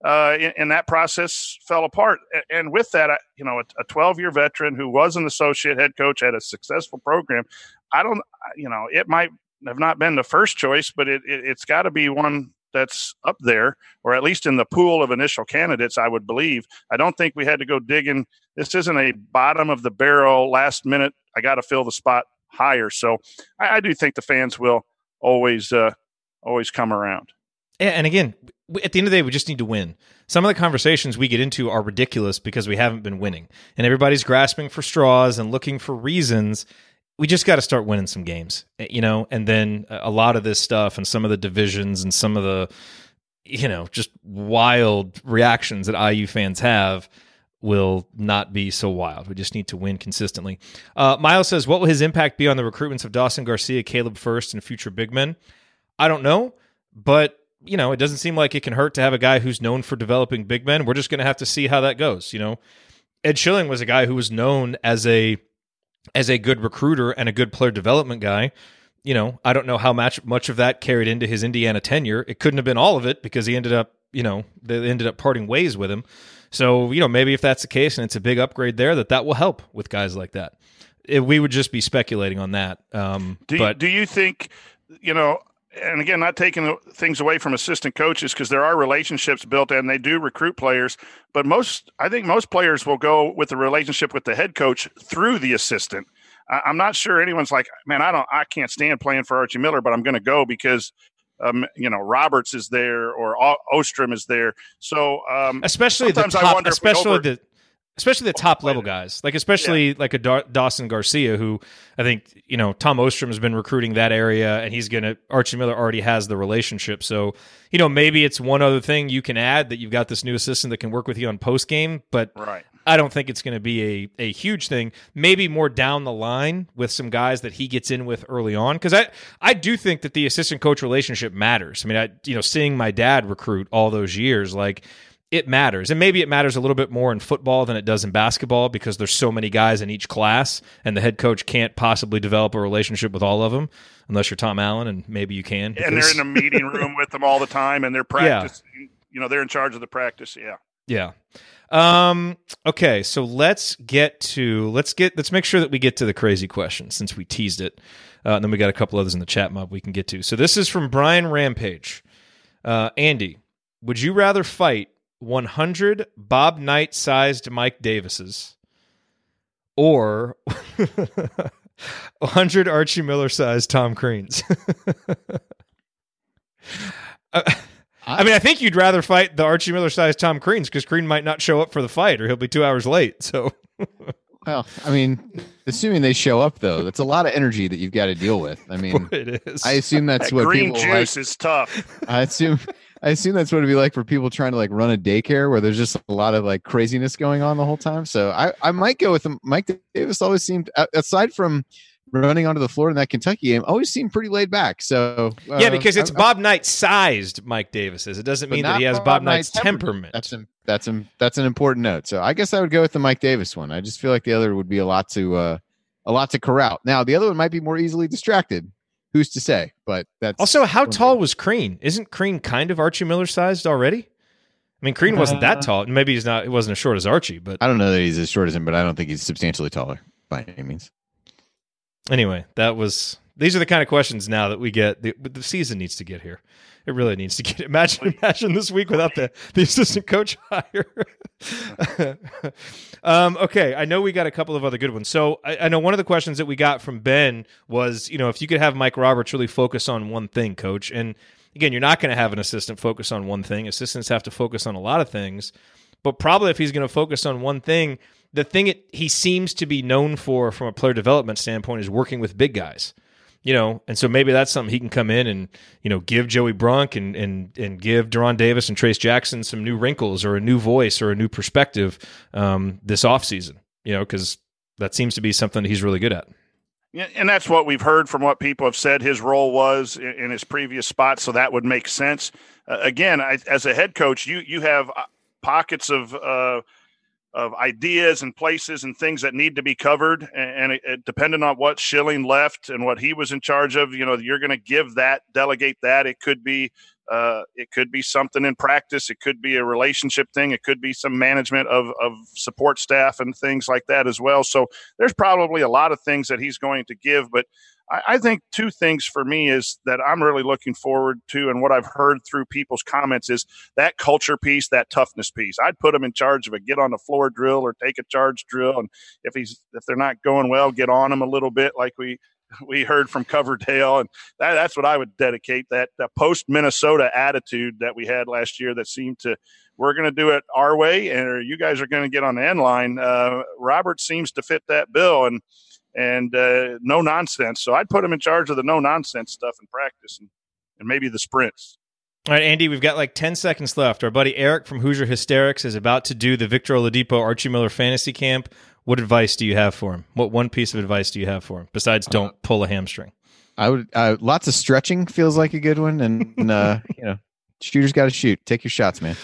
uh, in, that process fell apart. And with that, you know, a 12 year veteran who was an associate head coach at a successful program, I don't, you know, it might have not been the first choice, but it, it it's got to be one that's up there, or at least in the pool of initial candidates, I would believe. I don't think we had to go digging. This isn't a bottom of the barrel, last minute, I got to fill the spot higher. So I, I, do think the fans will always, uh, always come around. And again, at the end of the day, we just need to win. Some of the conversations we get into are ridiculous because we haven't been winning, and everybody's grasping for straws and looking for reasons. We just got to start winning some games, eh, you know. And then a lot of this stuff and some of the divisions and some of the, you know, just wild reactions that IU fans have will not be so wild. We just need to win consistently. Uh, Miles says, "What will his impact be on the recruitments of Dawson Garcia, Caleb Furst, and future big men?" I don't know, but you know, it doesn't seem like it can hurt to have a guy who's known for developing big men. We're just going to have to see how that goes. You know, Ed Schilling was a guy who was known as a as a good recruiter and a good player development guy. You know, I don't know how much much of that carried into his Indiana tenure. It couldn't have been all of it because he ended up, you know, they ended up parting ways with him. So, you know, maybe if that's the case and it's a big upgrade there, that that will help with guys like that. It, we would just be speculating on that. Um, do, but do you think, you know, and again, not taking things away from assistant coaches because there are relationships built and they do recruit players. But most, I think most players will go with the relationship with the head coach through the assistant. I, am not sure anyone's like, man, I don't, I can't stand playing for Archie Miller, but I'm going to go because, um, you know, Roberts is there or Ostrom is there. So, um, especially the top, especially over- the especially the top level guys, like especially yeah. like a Dawson Garcia, who I think you know Tom Ostrom has been recruiting that area, and he's gonna Archie Miller already has the relationship, so you know maybe it's one other thing you can add that you've got this new assistant that can work with you on post game, but right. I don't think it's going to be a, a huge thing. Maybe more down the line with some guys that he gets in with early on. Because I, I do think that the assistant coach relationship matters. I mean, I you know seeing my dad recruit all those years, like it matters. And maybe it matters a little bit more in football than it does in basketball because there's so many guys in each class and the head coach can't possibly develop a relationship with all of them unless you're Tom Allen and maybe you can. Because... And they're in a meeting room with them all the time and they're practicing. Yeah. You know, they're in charge of the practice. Yeah. Yeah. Um, okay, so let's get to let's get let's make sure that we get to the crazy question since we teased it. Uh, and then we got a couple others in the chat mob we can get to. So this is from Brian Rampage. Uh, Andy, would you rather fight 100 Bob Knight sized Mike Davises or 100 Archie Miller sized Tom Creans. uh, I mean, I think you'd rather fight the Archie Miller sized Tom Creans because Crean might not show up for the fight or he'll be two hours late. So, well, I mean, assuming they show up though, that's a lot of energy that you've got to deal with. I mean, it is. I assume that's that what green people juice like. is tough. I assume I assume that's what it'd be like for people trying to like run a daycare where there's just a lot of like craziness going on the whole time. So I, I might go with. Mike Davis always seemed, aside from running onto the floor in that Kentucky game, always seemed pretty laid back. So uh, yeah, because it's I, Bob Knight sized Mike Davis is. It doesn't mean that he has Bob, Bob Knight's temperament. temperament. That's an, that's an, that's an important note. So I guess I would go with the Mike Davis one. I just feel like the other would be a lot to uh, a lot to corral. Now the other one might be more easily distracted who's to say? But that's also how tall was Crean? Isn't Crean kind of Archie Miller sized already? I mean, Crean wasn't that uh, tall. Maybe he's not. He wasn't as short as Archie, but I don't know that he's as short as him. But I don't think he's substantially taller by any means. Anyway, that was. These are the kind of questions now that we get. The, the season needs to get here. It really needs to get. Imagine, imagine this week without the the assistant coach hire. um, okay, I know we got a couple of other good ones. So I, I, know one of the questions that we got from Ben was, you know, if you could have Mike Roberts really focus on one thing, coach. And again, you're not going to have an assistant focus on one thing. Assistants have to focus on a lot of things. But probably if he's going to focus on one thing, the thing it, he seems to be known for from a player development standpoint is working with big guys you know, and so maybe that's something he can come in and you know give Joey Brunk and and and give De'Ron Davis and Trayce Jackson some new wrinkles or a new voice or a new perspective um, this offseason, you know, because that seems to be something he's really good at. And that's what we've heard from what people have said his role was in, in his previous spot, so that would make sense. Uh, again, I, as a head coach, you you have uh, pockets of uh, of ideas and places and things that need to be covered. And, it, it, depending on what Schilling left and what he was in charge of, you know, you're going to give that, delegate that. It could be, uh, it could be something in practice. It could be a relationship thing. It could be some management of, of support staff and things like that as well. So there's probably a lot of things that he's going to give, but I, I, think two things for me is that I'm really looking forward to, and what I've heard through people's comments is that culture piece, that toughness piece. I'd put him in charge of a get on the floor drill or take a charge drill, and if he's if they're not going well, get on him a little bit, like we we heard from Coverdale, and that, that's what I would dedicate that, that post Minnesota attitude that we had last year that seemed to we're going to do it our way, and you guys are going to get on the end line. Uh, Robert seems to fit that bill, and and uh, no nonsense. So I'd put him in charge of the no nonsense stuff in practice and, and maybe the sprints. All right, Andy, we've got like 10 seconds left. Our buddy Eric from Hoosier Hysterics is about to do the Victor Oladipo Archie Miller Fantasy Camp. What advice do you have for him? What one piece of advice do you have for him besides don't uh, pull a hamstring? I would uh, lots of stretching feels like a good one, and uh, you know, shooters got to shoot. Take your shots, man.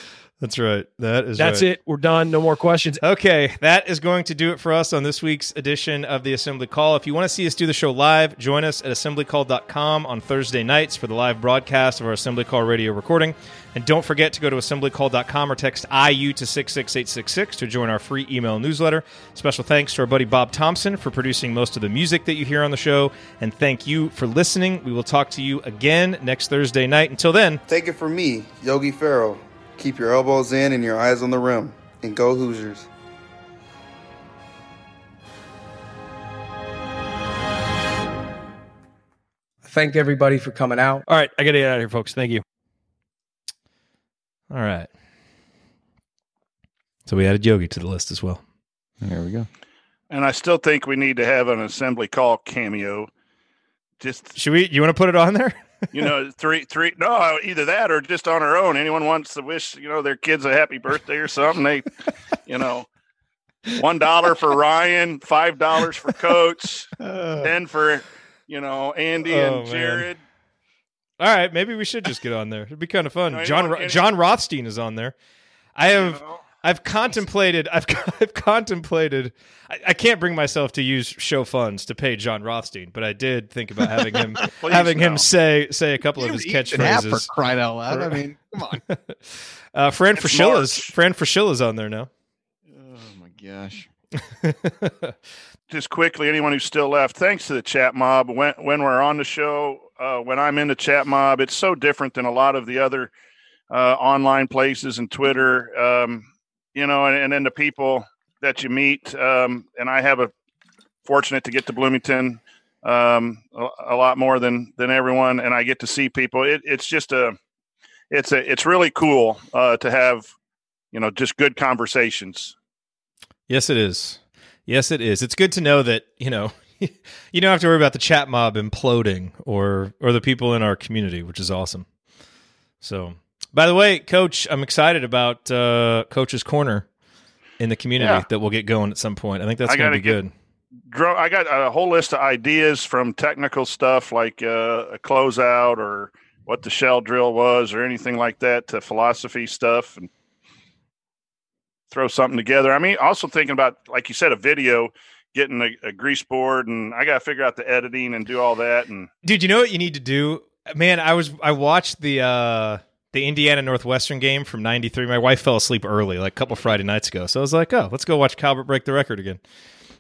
That's right. That is That's right. it. We're done. No more questions. Okay, that is going to do it for us on this week's edition of the Assembly Call. If you want to see us do the show live, join us at assemblycall.com on Thursday nights for the live broadcast of our Assembly Call radio recording. And don't forget to go to assemblycall.com or text IU to 66866 to join our free email newsletter. Special thanks to our buddy Bob Thompson for producing most of the music that you hear on the show. And thank you for listening. We will talk to you again next Thursday night. Until then, Take it from me, Yogi Ferrell. Keep your elbows in and your eyes on the rim. And go Hoosiers. Thank everybody for coming out. All right, I got to get out of here, folks. Thank you. all right. So we added Yogi to the list as well. There we go. And I still think we need to have an assembly call cameo. Just Should we? You want to put it on there? you know, three, three. No, either that or just on our own. Anyone wants to wish you know their kids a happy birthday or something? They, you know, one dollar for Ryan, five dollars for Coach, uh. ten for you know Andy Oh, and man. Jerod. All right, maybe we should just get on there. It'd be kind of fun. No, John Jon Rothstein is on there. I have You know? I've contemplated I've I've contemplated I, I can't bring myself to use show funds to pay Jon Rothstein, but I did think about having him Please having him say say a couple of his was for catchphrases. crying out loud. I mean, come on. Uh, Fran It's Fraschilla's March. Fran Fraschilla's on there now. Oh my gosh. just quickly, anyone who's still left, thanks to the chat mob. When when we're on the show, uh, when I'm in the chat mob, it's so different than a lot of the other uh, online places and Twitter. Um, you know, and, and then the people that you meet. Um, and I have a fortunate to get to Bloomington um, a, a lot more than than everyone, and I get to see people. It, it's just a, it's a, it's really cool uh, to have, you know, just good conversations. Yes, it is. Yes, it is. It's good to know that you know you don't have to worry about the chat mob imploding or or the people in our community, which is awesome. So, by the way, Coach, I'm excited about uh, Coach's Corner in the community Yeah. that we'll get going at some point. I think that's going to be get- good. Dro- I got a whole list of ideas from technical stuff like uh, a closeout or what the shell drill was or anything like that to philosophy stuff and throw something together. I mean, also thinking about, like you said, a video, getting a, a grease board, and I got to figure out the editing and do all that. And Dude, you know what you need to do? Man, I was I watched the uh the Indiana Northwestern game from 93. My wife fell asleep early like a couple Friday nights ago. So I was like, "Oh, let's go watch Calbert break the record again."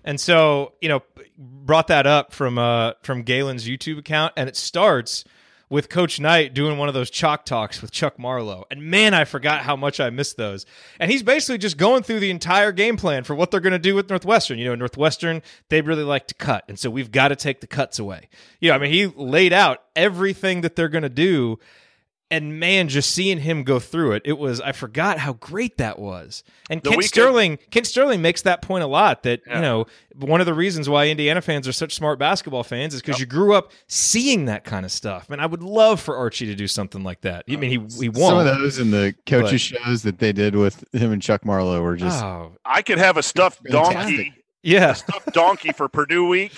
And so, you know, brought that up from uh from Galen's YouTube account and it starts with Coach Knight doing one of those chalk talks with Chuck Marlowe. And man, I forgot how much I missed those. And he's basically just going through the entire game plan for what they're going to do with Northwestern. You know, Northwestern, they really like to cut. And so we've got to take the cuts away. You know, I mean, he laid out everything that they're going to do. And man, just seeing him go through it, it was I forgot how great that was. And The Kent weekend- Sterling, Kent Sterling makes that point a lot. That Yeah. you know, one of the reasons why Indiana fans are such smart basketball fans is because you grew up seeing that kind of stuff. And I would love for Archie to do something like that. I mean, he he won't. Some of those in the coaches But- shows that they did with him and Chuck Marlowe were just oh, I could have a stuffed Fantastic. donkey, yeah, stuffed donkey for Purdue week.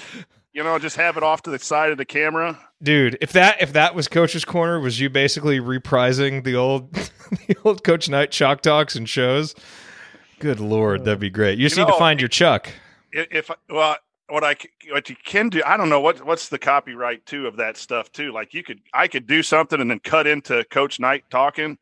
You know, just have it off to the side of the camera. Dude. If that if that was Coach's Corner, was you basically reprising the old the old Coach Knight chalk talks and shows? Good lord, that'd be great. You just You need to find your Chuck. if, if well what I what you can do I don't know what what's the copyright too of that stuff too like you could I could do something and then cut into Coach Knight talking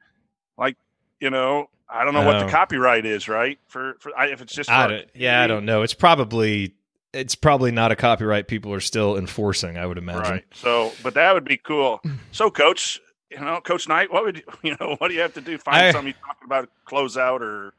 like you know I don't know what Oh. the copyright is right for for I, if it's just I yeah, I don't know. It's probably it's probably not a copyright people are still enforcing. I would imagine. right so but that would be cool so Coach you know Coach Knight what would you, you know what do you have to do find I- something you talking about close out or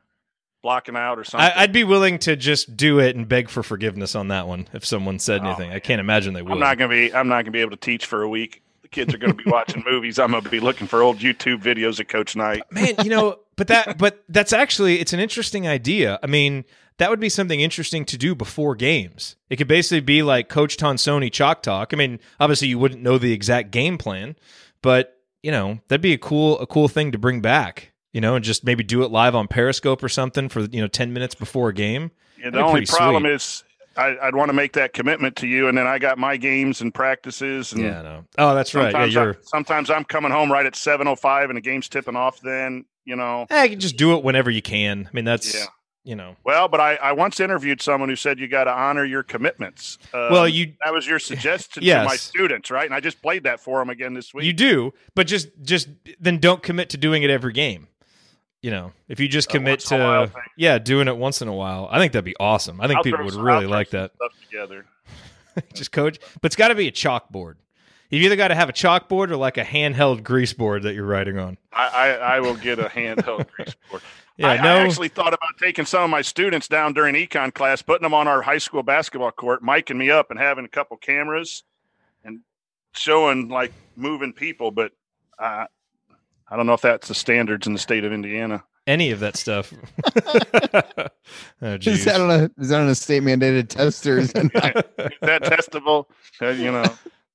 blocking out or something I, I'd be willing to just do it and beg for forgiveness on that one if someone said Oh, anything. I can't imagine they would. I'm not gonna be I'm not gonna be able to teach for a week the kids are gonna be watching movies I'm gonna be looking for old YouTube videos of Coach Knight man you know but that but that's actually it's an interesting idea i mean that would be something interesting to do before games it could basically be like coach tonsoni chalk talk i mean obviously you wouldn't know the exact game plan but you know that'd be a cool a cool thing to bring back you know and just maybe do it live on periscope or something for you know 10 minutes before a game Yeah, the only problem sweet. is I, I'd want to make that commitment to you, and then I got my games and practices. And yeah no oh that's right yeah sometimes, I, sometimes I'm coming home right at seven oh five, and the game's tipping off. Then you know. Eh, you can just do it whenever you can. I mean, that's Yeah. You know. Well, but I, I once interviewed someone who said you got to honor your commitments. Um, Well, you- that was your suggestion to my students, right? And I just played that for them again this week. You do, but just just then don't commit to doing it every game. You know, if you just commit once in a while to yeah, doing it once in a while, I think that'd be awesome. I think I'll people would some- really like that. stuff together. just coach, but it's got to be a chalkboard. You've either got to have a chalkboard or like a handheld grease board that you're writing on. I, I, I will get a handheld grease board. Yeah, I, no- I actually thought about taking some of my students down during econ class, putting them on our high school basketball court, miking me up, and having a couple cameras and showing like moving people. But uh, I don't know if that's the standards in the state of Indiana. Any of that stuff. oh, Is that on a is that on a state mandated test or is that not? Is that testable? Uh, you know,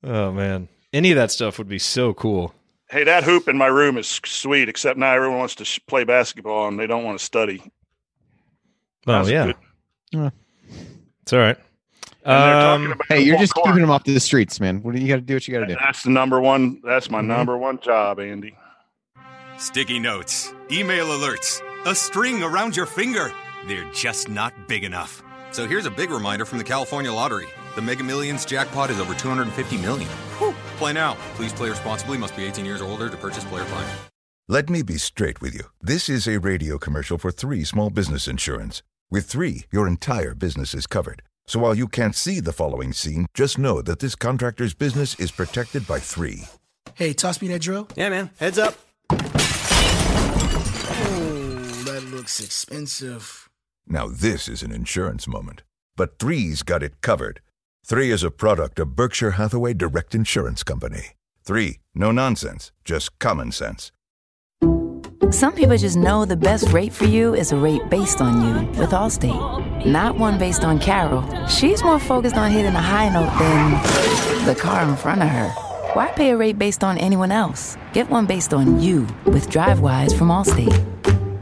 oh man, any of that stuff would be so cool. Hey, that hoop in my room is sweet. Except now everyone wants to sh- play basketball and they don't want to study. Oh That's yeah, good. Yeah. it's all right. And they're talking Um, Hey, you're just court. keeping them off to the streets, man. What do you got to do? What you got to do? That's the number one. That's my Mhm. number one job, Andy. Sticky notes, email alerts, a string around your finger. They're just not big enough. So here's a big reminder from the California Lottery. The Mega Millions jackpot is over 250 million. Whew. Play now. Please play responsibly. Must be 18 years or older to purchase player plan. Let me be straight with you. This is a radio commercial for Three Small Business Insurance. With Three, your entire business is covered. So while you can't see the following scene, just know that this contractor's business is protected by Three. Hey, toss me that drill. Yeah, man. Heads up. Oh, that looks expensive. Now this is an insurance moment. But Three's got it covered. Three is a product of Berkshire Hathaway Direct Insurance Company. Three, no nonsense, just common sense. Some people just know the best rate for you is a rate based on you with Allstate, not one based on Carol. She's more focused on hitting a high note than the car in front of her. Why pay a rate based on anyone else? Get one based on you with DriveWise from Allstate.